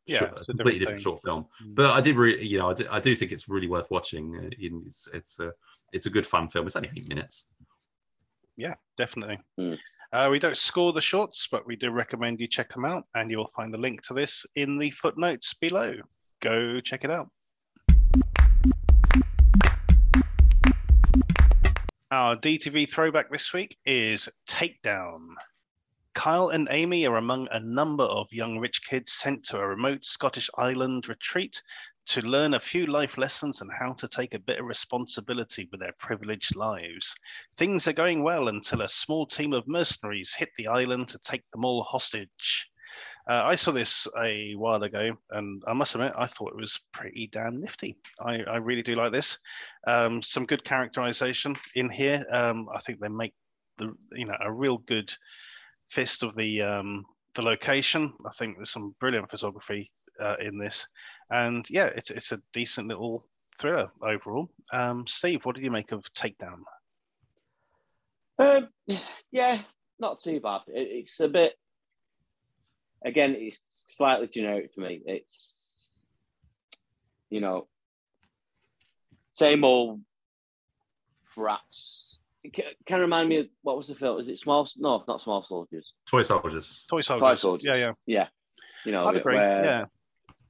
Yeah, short- a completely different different short film Mm. but i did really you know I do, I do think it's really worth watching Uh, it's it's a it's a good fun film it's only eight minutes Yeah, definitely. Mm. Uh, we don't score the shorts, but we do recommend you check them out, and you'll find the link to this in the footnotes below. Go check it out. Our DTV throwback this week is Takedown. Kyle and Amy are among a number of young rich kids sent to a remote Scottish island retreat to learn a few life lessons and how to take a bit of responsibility with their privileged lives. Things are going well until a small team of mercenaries hit the island to take them all hostage. Uh, I saw this a while ago, and I must admit, I thought it was pretty damn nifty. I, I really do like this. Um, some good characterization in here. Um, I think they make the you know a real good fist of the um, the location. I think there's some brilliant photography uh, in this, and yeah, it's it's a decent little thriller overall. Um, Steve, what did you make of Takedown? Um, yeah, not too bad. It, it's a bit. Again, it's slightly generic for me. It's, you know, same old brats. It ca- can remind me of what was the film? Is it Small? No, not Small Soldiers. toy soldiers Toy Soldiers. Toy Soldiers. Yeah, yeah. Yeah. You know, I'd agree. where Yeah.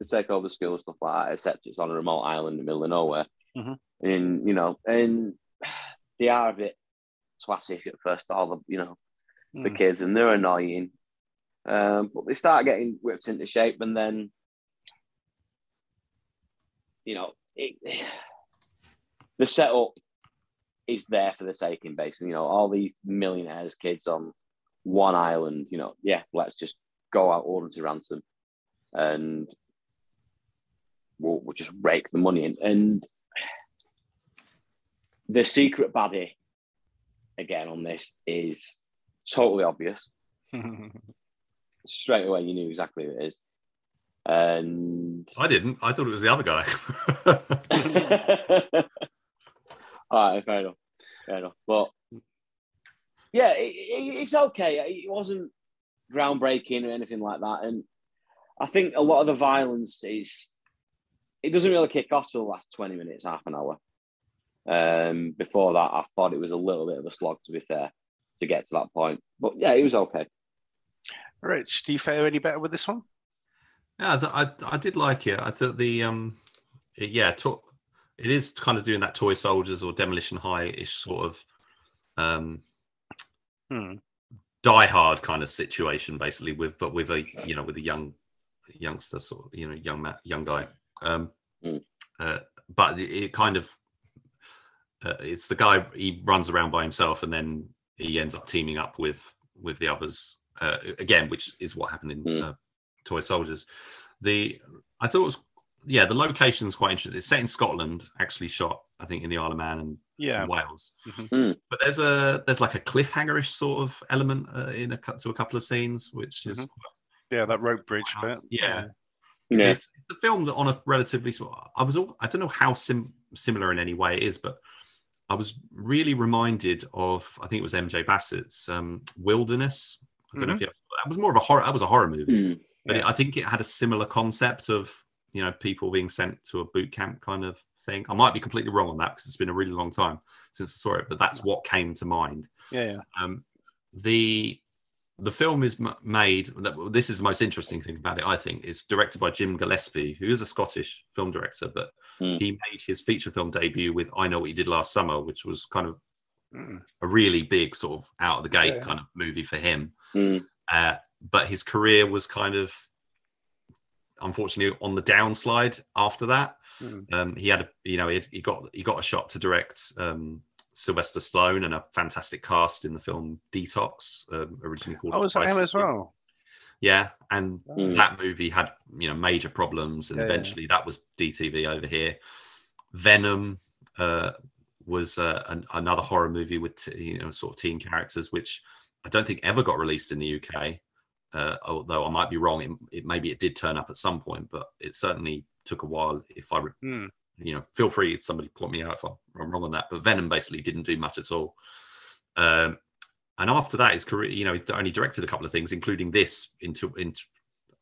to take over the school and stuff like that, except it's on a remote island in the middle of nowhere. Mhm. And you know, and they are a bit twattish at first, all the you know, the Mm. kids, and they're annoying. Um, but they start getting whipped into shape, and then you know, it, [sighs] the setup is there for the taking, basically. You know, all these millionaires' kids on one island. You know, yeah, let's just go out, to ransom, and we'll, we'll just rake the money in. And the secret baddie again on this is totally obvious. [laughs] Straight away, you knew exactly who it is. And i didn't i thought it was the other guy [laughs] all right, fair enough, fair enough. But yeah, it, it, it's okay. It wasn't groundbreaking or anything like that. And I think a lot of the violence is it doesn't really kick off till the last 20 minutes, half an hour. Um, before that, I thought it was a little bit of a slog, to be fair, to get to that point. But yeah, it was okay. Rich, do you fare any better with this one? Yeah, I, I, I did like it. I thought the um, it- yeah, to- it is kind of doing that toy soldiers or demolition high ish sort of um, Hmm. die hard kind of situation, basically with but with a you know with a young youngster sort of you know young ma- young guy. Um, Mm. uh, but it, it kind of uh, it's the guy he runs around by himself and then he ends up teaming up with with the others uh, again, which is what happened in Mm. uh, Toy Soldiers. The I thought it was yeah the location's quite interesting. It's set in Scotland, actually shot I think in the Isle of Man and Yeah. in Wales. Mhm. Mm. But there's a there's like a cliffhangerish sort of element uh, in a cou- to a couple of scenes, which is Mhm. Yeah, that rope bridge bit. yeah. Yeah. It's, it's a film that on a relatively sort I was all, I don't know how sim, similar in any way it is, but I was really reminded of I think it was MJ Bassett's um, Wilderness. I don't know if you that was more of a horror. That was a horror movie, Mm. but Yeah. it, I think it had a similar concept of you know people being sent to a boot camp kind of thing. I might be completely wrong on that because it's been a really long time since I saw it, but that's what came to mind. Yeah, yeah. Um, the the film is m- made. This is the most interesting thing about it, I think. It's directed by Jim Gillespie, who is a Scottish film director, but Hmm. he made his feature film debut with "I Know What You Did Last Summer," which was kind of Mm. a really big sort of out of the gate Yeah. kind of movie for him. Mm. Uh, but his career was kind of unfortunately on the downslide after that. Mm. Um, he had a, you know, he, he got he got a shot to direct um, Sylvester Stallone and a fantastic cast in the film Detox, um, originally called. Oh, was that him as well? Yeah, and Mm. that movie had you know major problems, and Yeah, yeah. eventually that was DTV over here. Venom uh, was uh, an, another horror movie with t- you know sort of teen characters, which I don't think ever got released in the UK. Uh, although I might be wrong, it, it maybe it did turn up at some point, but it certainly took a while. If I, Mm. you know, feel free somebody point me out if I'm wrong on that. But Venom basically didn't do much at all. Um, and after that, his career, you know, he only directed a couple of things, including this into in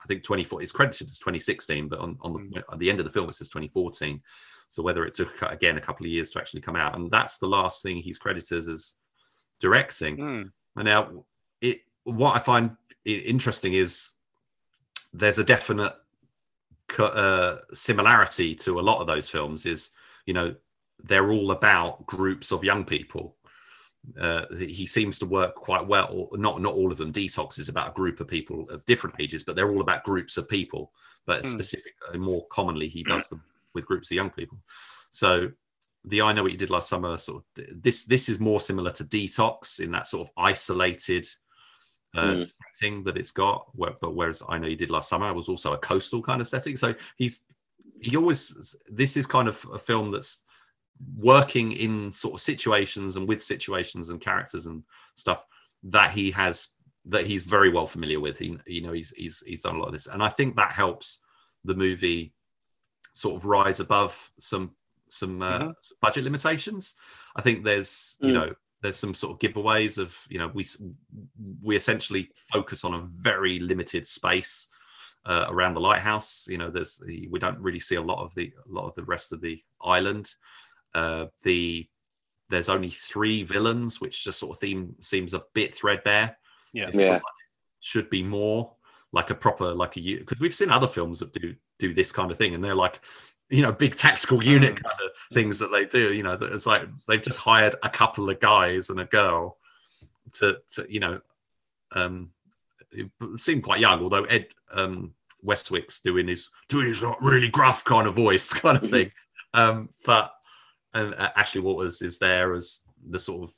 I think 24. It's credited as 2016, but on, on the at the end of the film it says 2014. So whether it took again a couple of years to actually come out, and that's the last thing he's credited as directing. Mm. And now, it what I find interesting is there's a definite uh, similarity to a lot of those films. Is you know they're all about groups of young people. Uh, he seems to work quite well. Not not all of them. Detox is about a group of people of different ages, but they're all about groups of people. But Hmm. specific, uh, more commonly, he does them with groups of young people. So the I know what you did last summer. Sort of this this is more similar to Detox in that sort of isolated uh, Mm. setting that it's got. Where, but whereas I know you did last summer was also a coastal kind of setting. So he's he always this is kind of a film that's working in sort of situations and with situations and characters and stuff that he has that he's very well familiar with. He you know he's he's he's done a lot of this, and I think that helps the movie sort of rise above some some, uh, Mhm. some budget limitations. I think there's you Mm. know there's some sort of giveaways of you know we we essentially focus on a very limited space uh, around the lighthouse. You know, there's we don't really see a lot of the a lot of the rest of the island. Uh, the there's only three villains, which just sort of theme seems a bit threadbare. Yeah. It feels Yeah. like it should be more like a proper like a because we've seen other films that do do this kind of thing, and they're like you know big tactical unit Mm. kind of things that they do. You know, that it's like they've just hired a couple of guys and a girl to to you know um it seemed quite young, although Ed um, Westwick's doing his doing his like, really gruff kind of voice [laughs] kind of thing. Um, but and uh, Ashley Walters is there as the sort of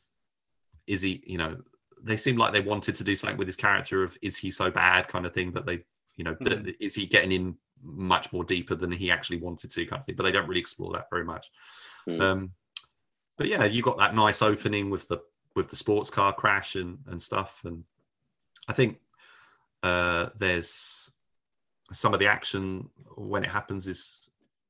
is he you know they seem like they wanted to do something with his character of is he so bad kind of thing, but they you know th- Mhm. is he getting in much more deeper than he actually wanted to kind of thing, but they don't really explore that very much. Mm. Um, but yeah, you got that nice opening with the with the sports car crash and and stuff, and I think uh, there's some of the action when it happens is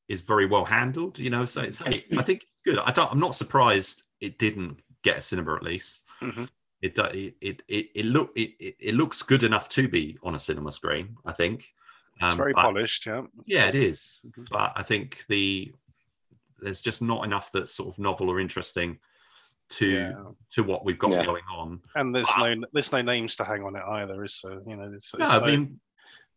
is very well handled. You know, so it's I think good. I don't. I'm not surprised it didn't get a cinema release. Mhm. It it it it, it look it, it looks good enough to be on a cinema screen. I think. It's Um, very but- polished, yeah. Yeah, it is. Mhm. But I think the there's just not enough that's sort of novel or interesting to Yeah. to what we've got Yeah. going on. And there's Wow. no there's no names to hang on it either, is there? You know, it's, No, it's I mean,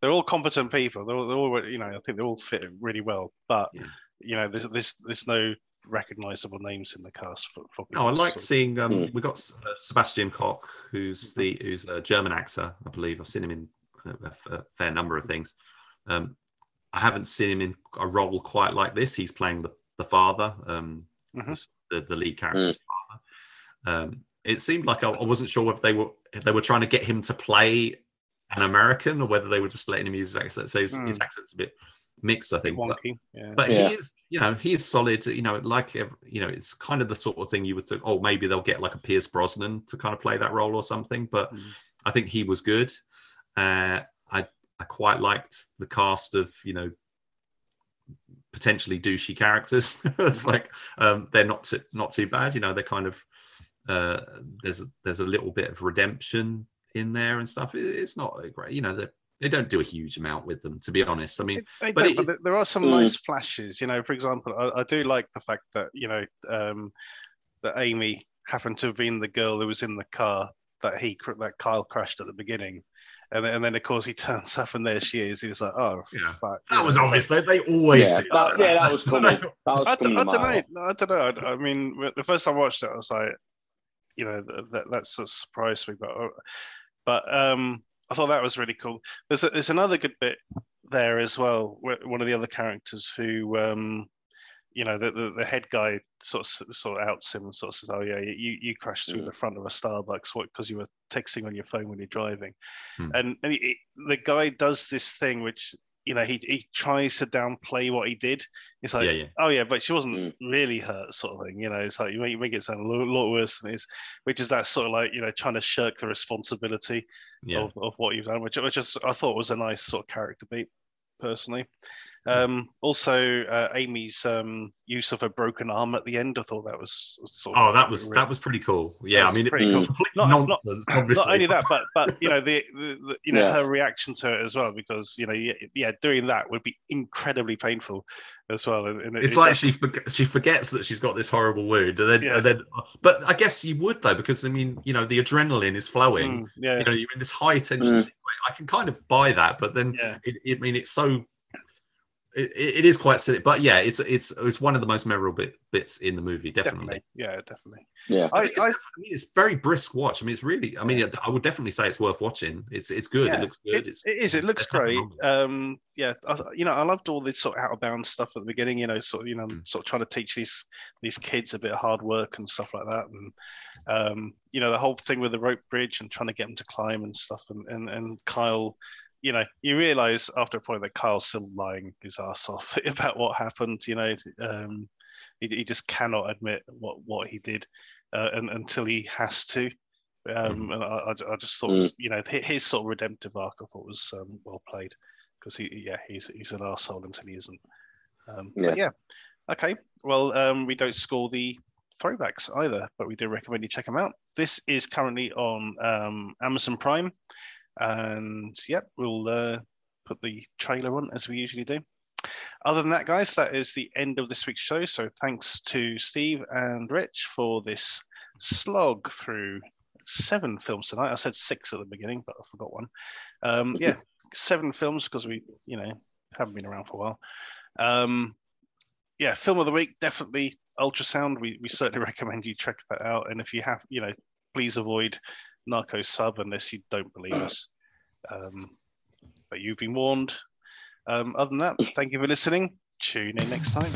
they're all competent people. They're all, they're all you know, I think they all fit really well. But Yeah. you know, there's there's there's no recognizable names in the cast for. for no, I people, like seeing. Um, Mm. We got uh, Sebastian Koch, who's the who's a German actor, I believe. I've seen him in a, a f- a fair number of things. Um, I haven't seen him in a role quite like this. He's playing the the father, um, Mhm. the the lead character's father. Um, it seemed like I, I wasn't sure if they were if they were trying to get him to play an American or whether they were just letting him use his accent. So his, his Mm. accent's a bit mixed, I think. But. Yeah. but Yeah. he is, you know, he is solid. You know, like you know, it's kind of the sort of thing you would think. Oh, maybe they'll get like a Pierce Brosnan to kind of play that role or something. But Mm. I think he was good. Uh, I I quite liked the cast of you know potentially douchey characters. [laughs] it's like um, they're not too, not too bad. You know, they're kind of uh, there's a, there's a little bit of redemption in there and stuff. It, it's not great. You know, they they don't do a huge amount with them, to be honest. I mean, They but it but there- there are some Mm. nice flashes. You know, for example, I, I do like the fact that you know um, that Amy happened to have been the girl who was in the car that he that Kyle crashed at the beginning, and then, and then of course he turns up and there she is. He's like, oh, Yeah. fuck. that was know, obvious. They, they always Yeah, do. that, yeah, that was [laughs] coming. That was I, coming don't, don't know. I don't know. I mean, the first time I watched it, I was like, you know, that, that sort of surprised me. But, uh, but um, I thought that was really cool. There's a, there's another good bit there as well. One of the other characters who, um, you know, the, the, the head guy sort of sort of outs him and sort of says, "Oh yeah, you you crashed through Mm. the front of a Starbucks what because you were texting on your phone when you're driving," Hmm. and, and he, the guy does this thing which. You know, he, he tries to downplay what he did. It's like, yeah, yeah. oh yeah, but she wasn't Mm. really hurt, sort of thing. You know, it's like you make, you make it sound a lot, lot worse than it is, which is that sort of like you know trying to shirk the responsibility yeah. of, of what you've done, which which is, I thought was a nice sort of character beat, personally. Um, also, uh, Amy's um, use of a broken arm at the end, I thought that was sort of Oh, that was that was pretty cool. Yeah, I mean, it, cool. complete Not- not- obviously, Not only that, but but you know the, the, the you know Yeah. her reaction to it as well, because you know yeah, yeah doing that would be incredibly painful as well. And, and it- it's it like does- she forg she forgets that she's got this horrible wound, and then Yeah. and then. But I guess you would though, because I mean, you know, the adrenaline is flowing. Mm, yeah, You know, you're in this high tension Mm. I can kind of buy that, but then yeah. it, it, I mean, it's so. It, it is quite silly, but yeah, it's it's it's one of the most memorable bit, bits in the movie, definitely. Definitely, yeah, definitely. Yeah. I, I it's, I, I mean, it's very brisk watch. I mean, it's really. I mean, I would definitely say it's worth watching. It's it's good. Yeah, it looks good. it, it's, it is. It looks great. wrong with it. Um, yeah, I, you know, I loved all this sort of out of bounds stuff at the beginning. You know, sort of, you know, Mm. sort of trying to teach these these kids a bit of hard work and stuff like that, and um, you know, the whole thing with the rope bridge and trying to get them to climb and stuff, and and and Kyle. You know, you realize after a point that Kyle's still lying his ass off [laughs] about what happened. You know, um, he, he just cannot admit what what he did, uh, and until he has to. Um, Mhm. and I, I, just thought, it was, you know, hi- his sort of redemptive arc, I thought was um, well played because he, yeah, he's he's an arsehole until he isn't. Um, But yeah, okay. Well, um, we don't score the throwbacks either, but we do recommend you check them out. This is currently on um, Amazon Prime, and yep, we'll uh, put the trailer on as we usually do. Other than that, guys, that is the end of this week's show. So thanks to Steve and Rich for this slog through seven films tonight. I said six at the beginning, but I forgot one. Um, yeah, [laughs] seven films because we, you know, haven't been around for a while. Um, yeah, film of the week, definitely Ultrasound. We, we certainly [laughs] recommend you check that out. And if you have, you know, please avoid Narco Sub unless you don't believe us. [clears throat] Um, but you've been warned. Um, other than that, thank you for listening. Tune in next time.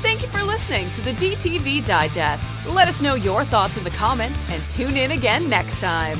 Thank you for listening to the DTV Digest. Let us know your thoughts in the comments and tune in again next time.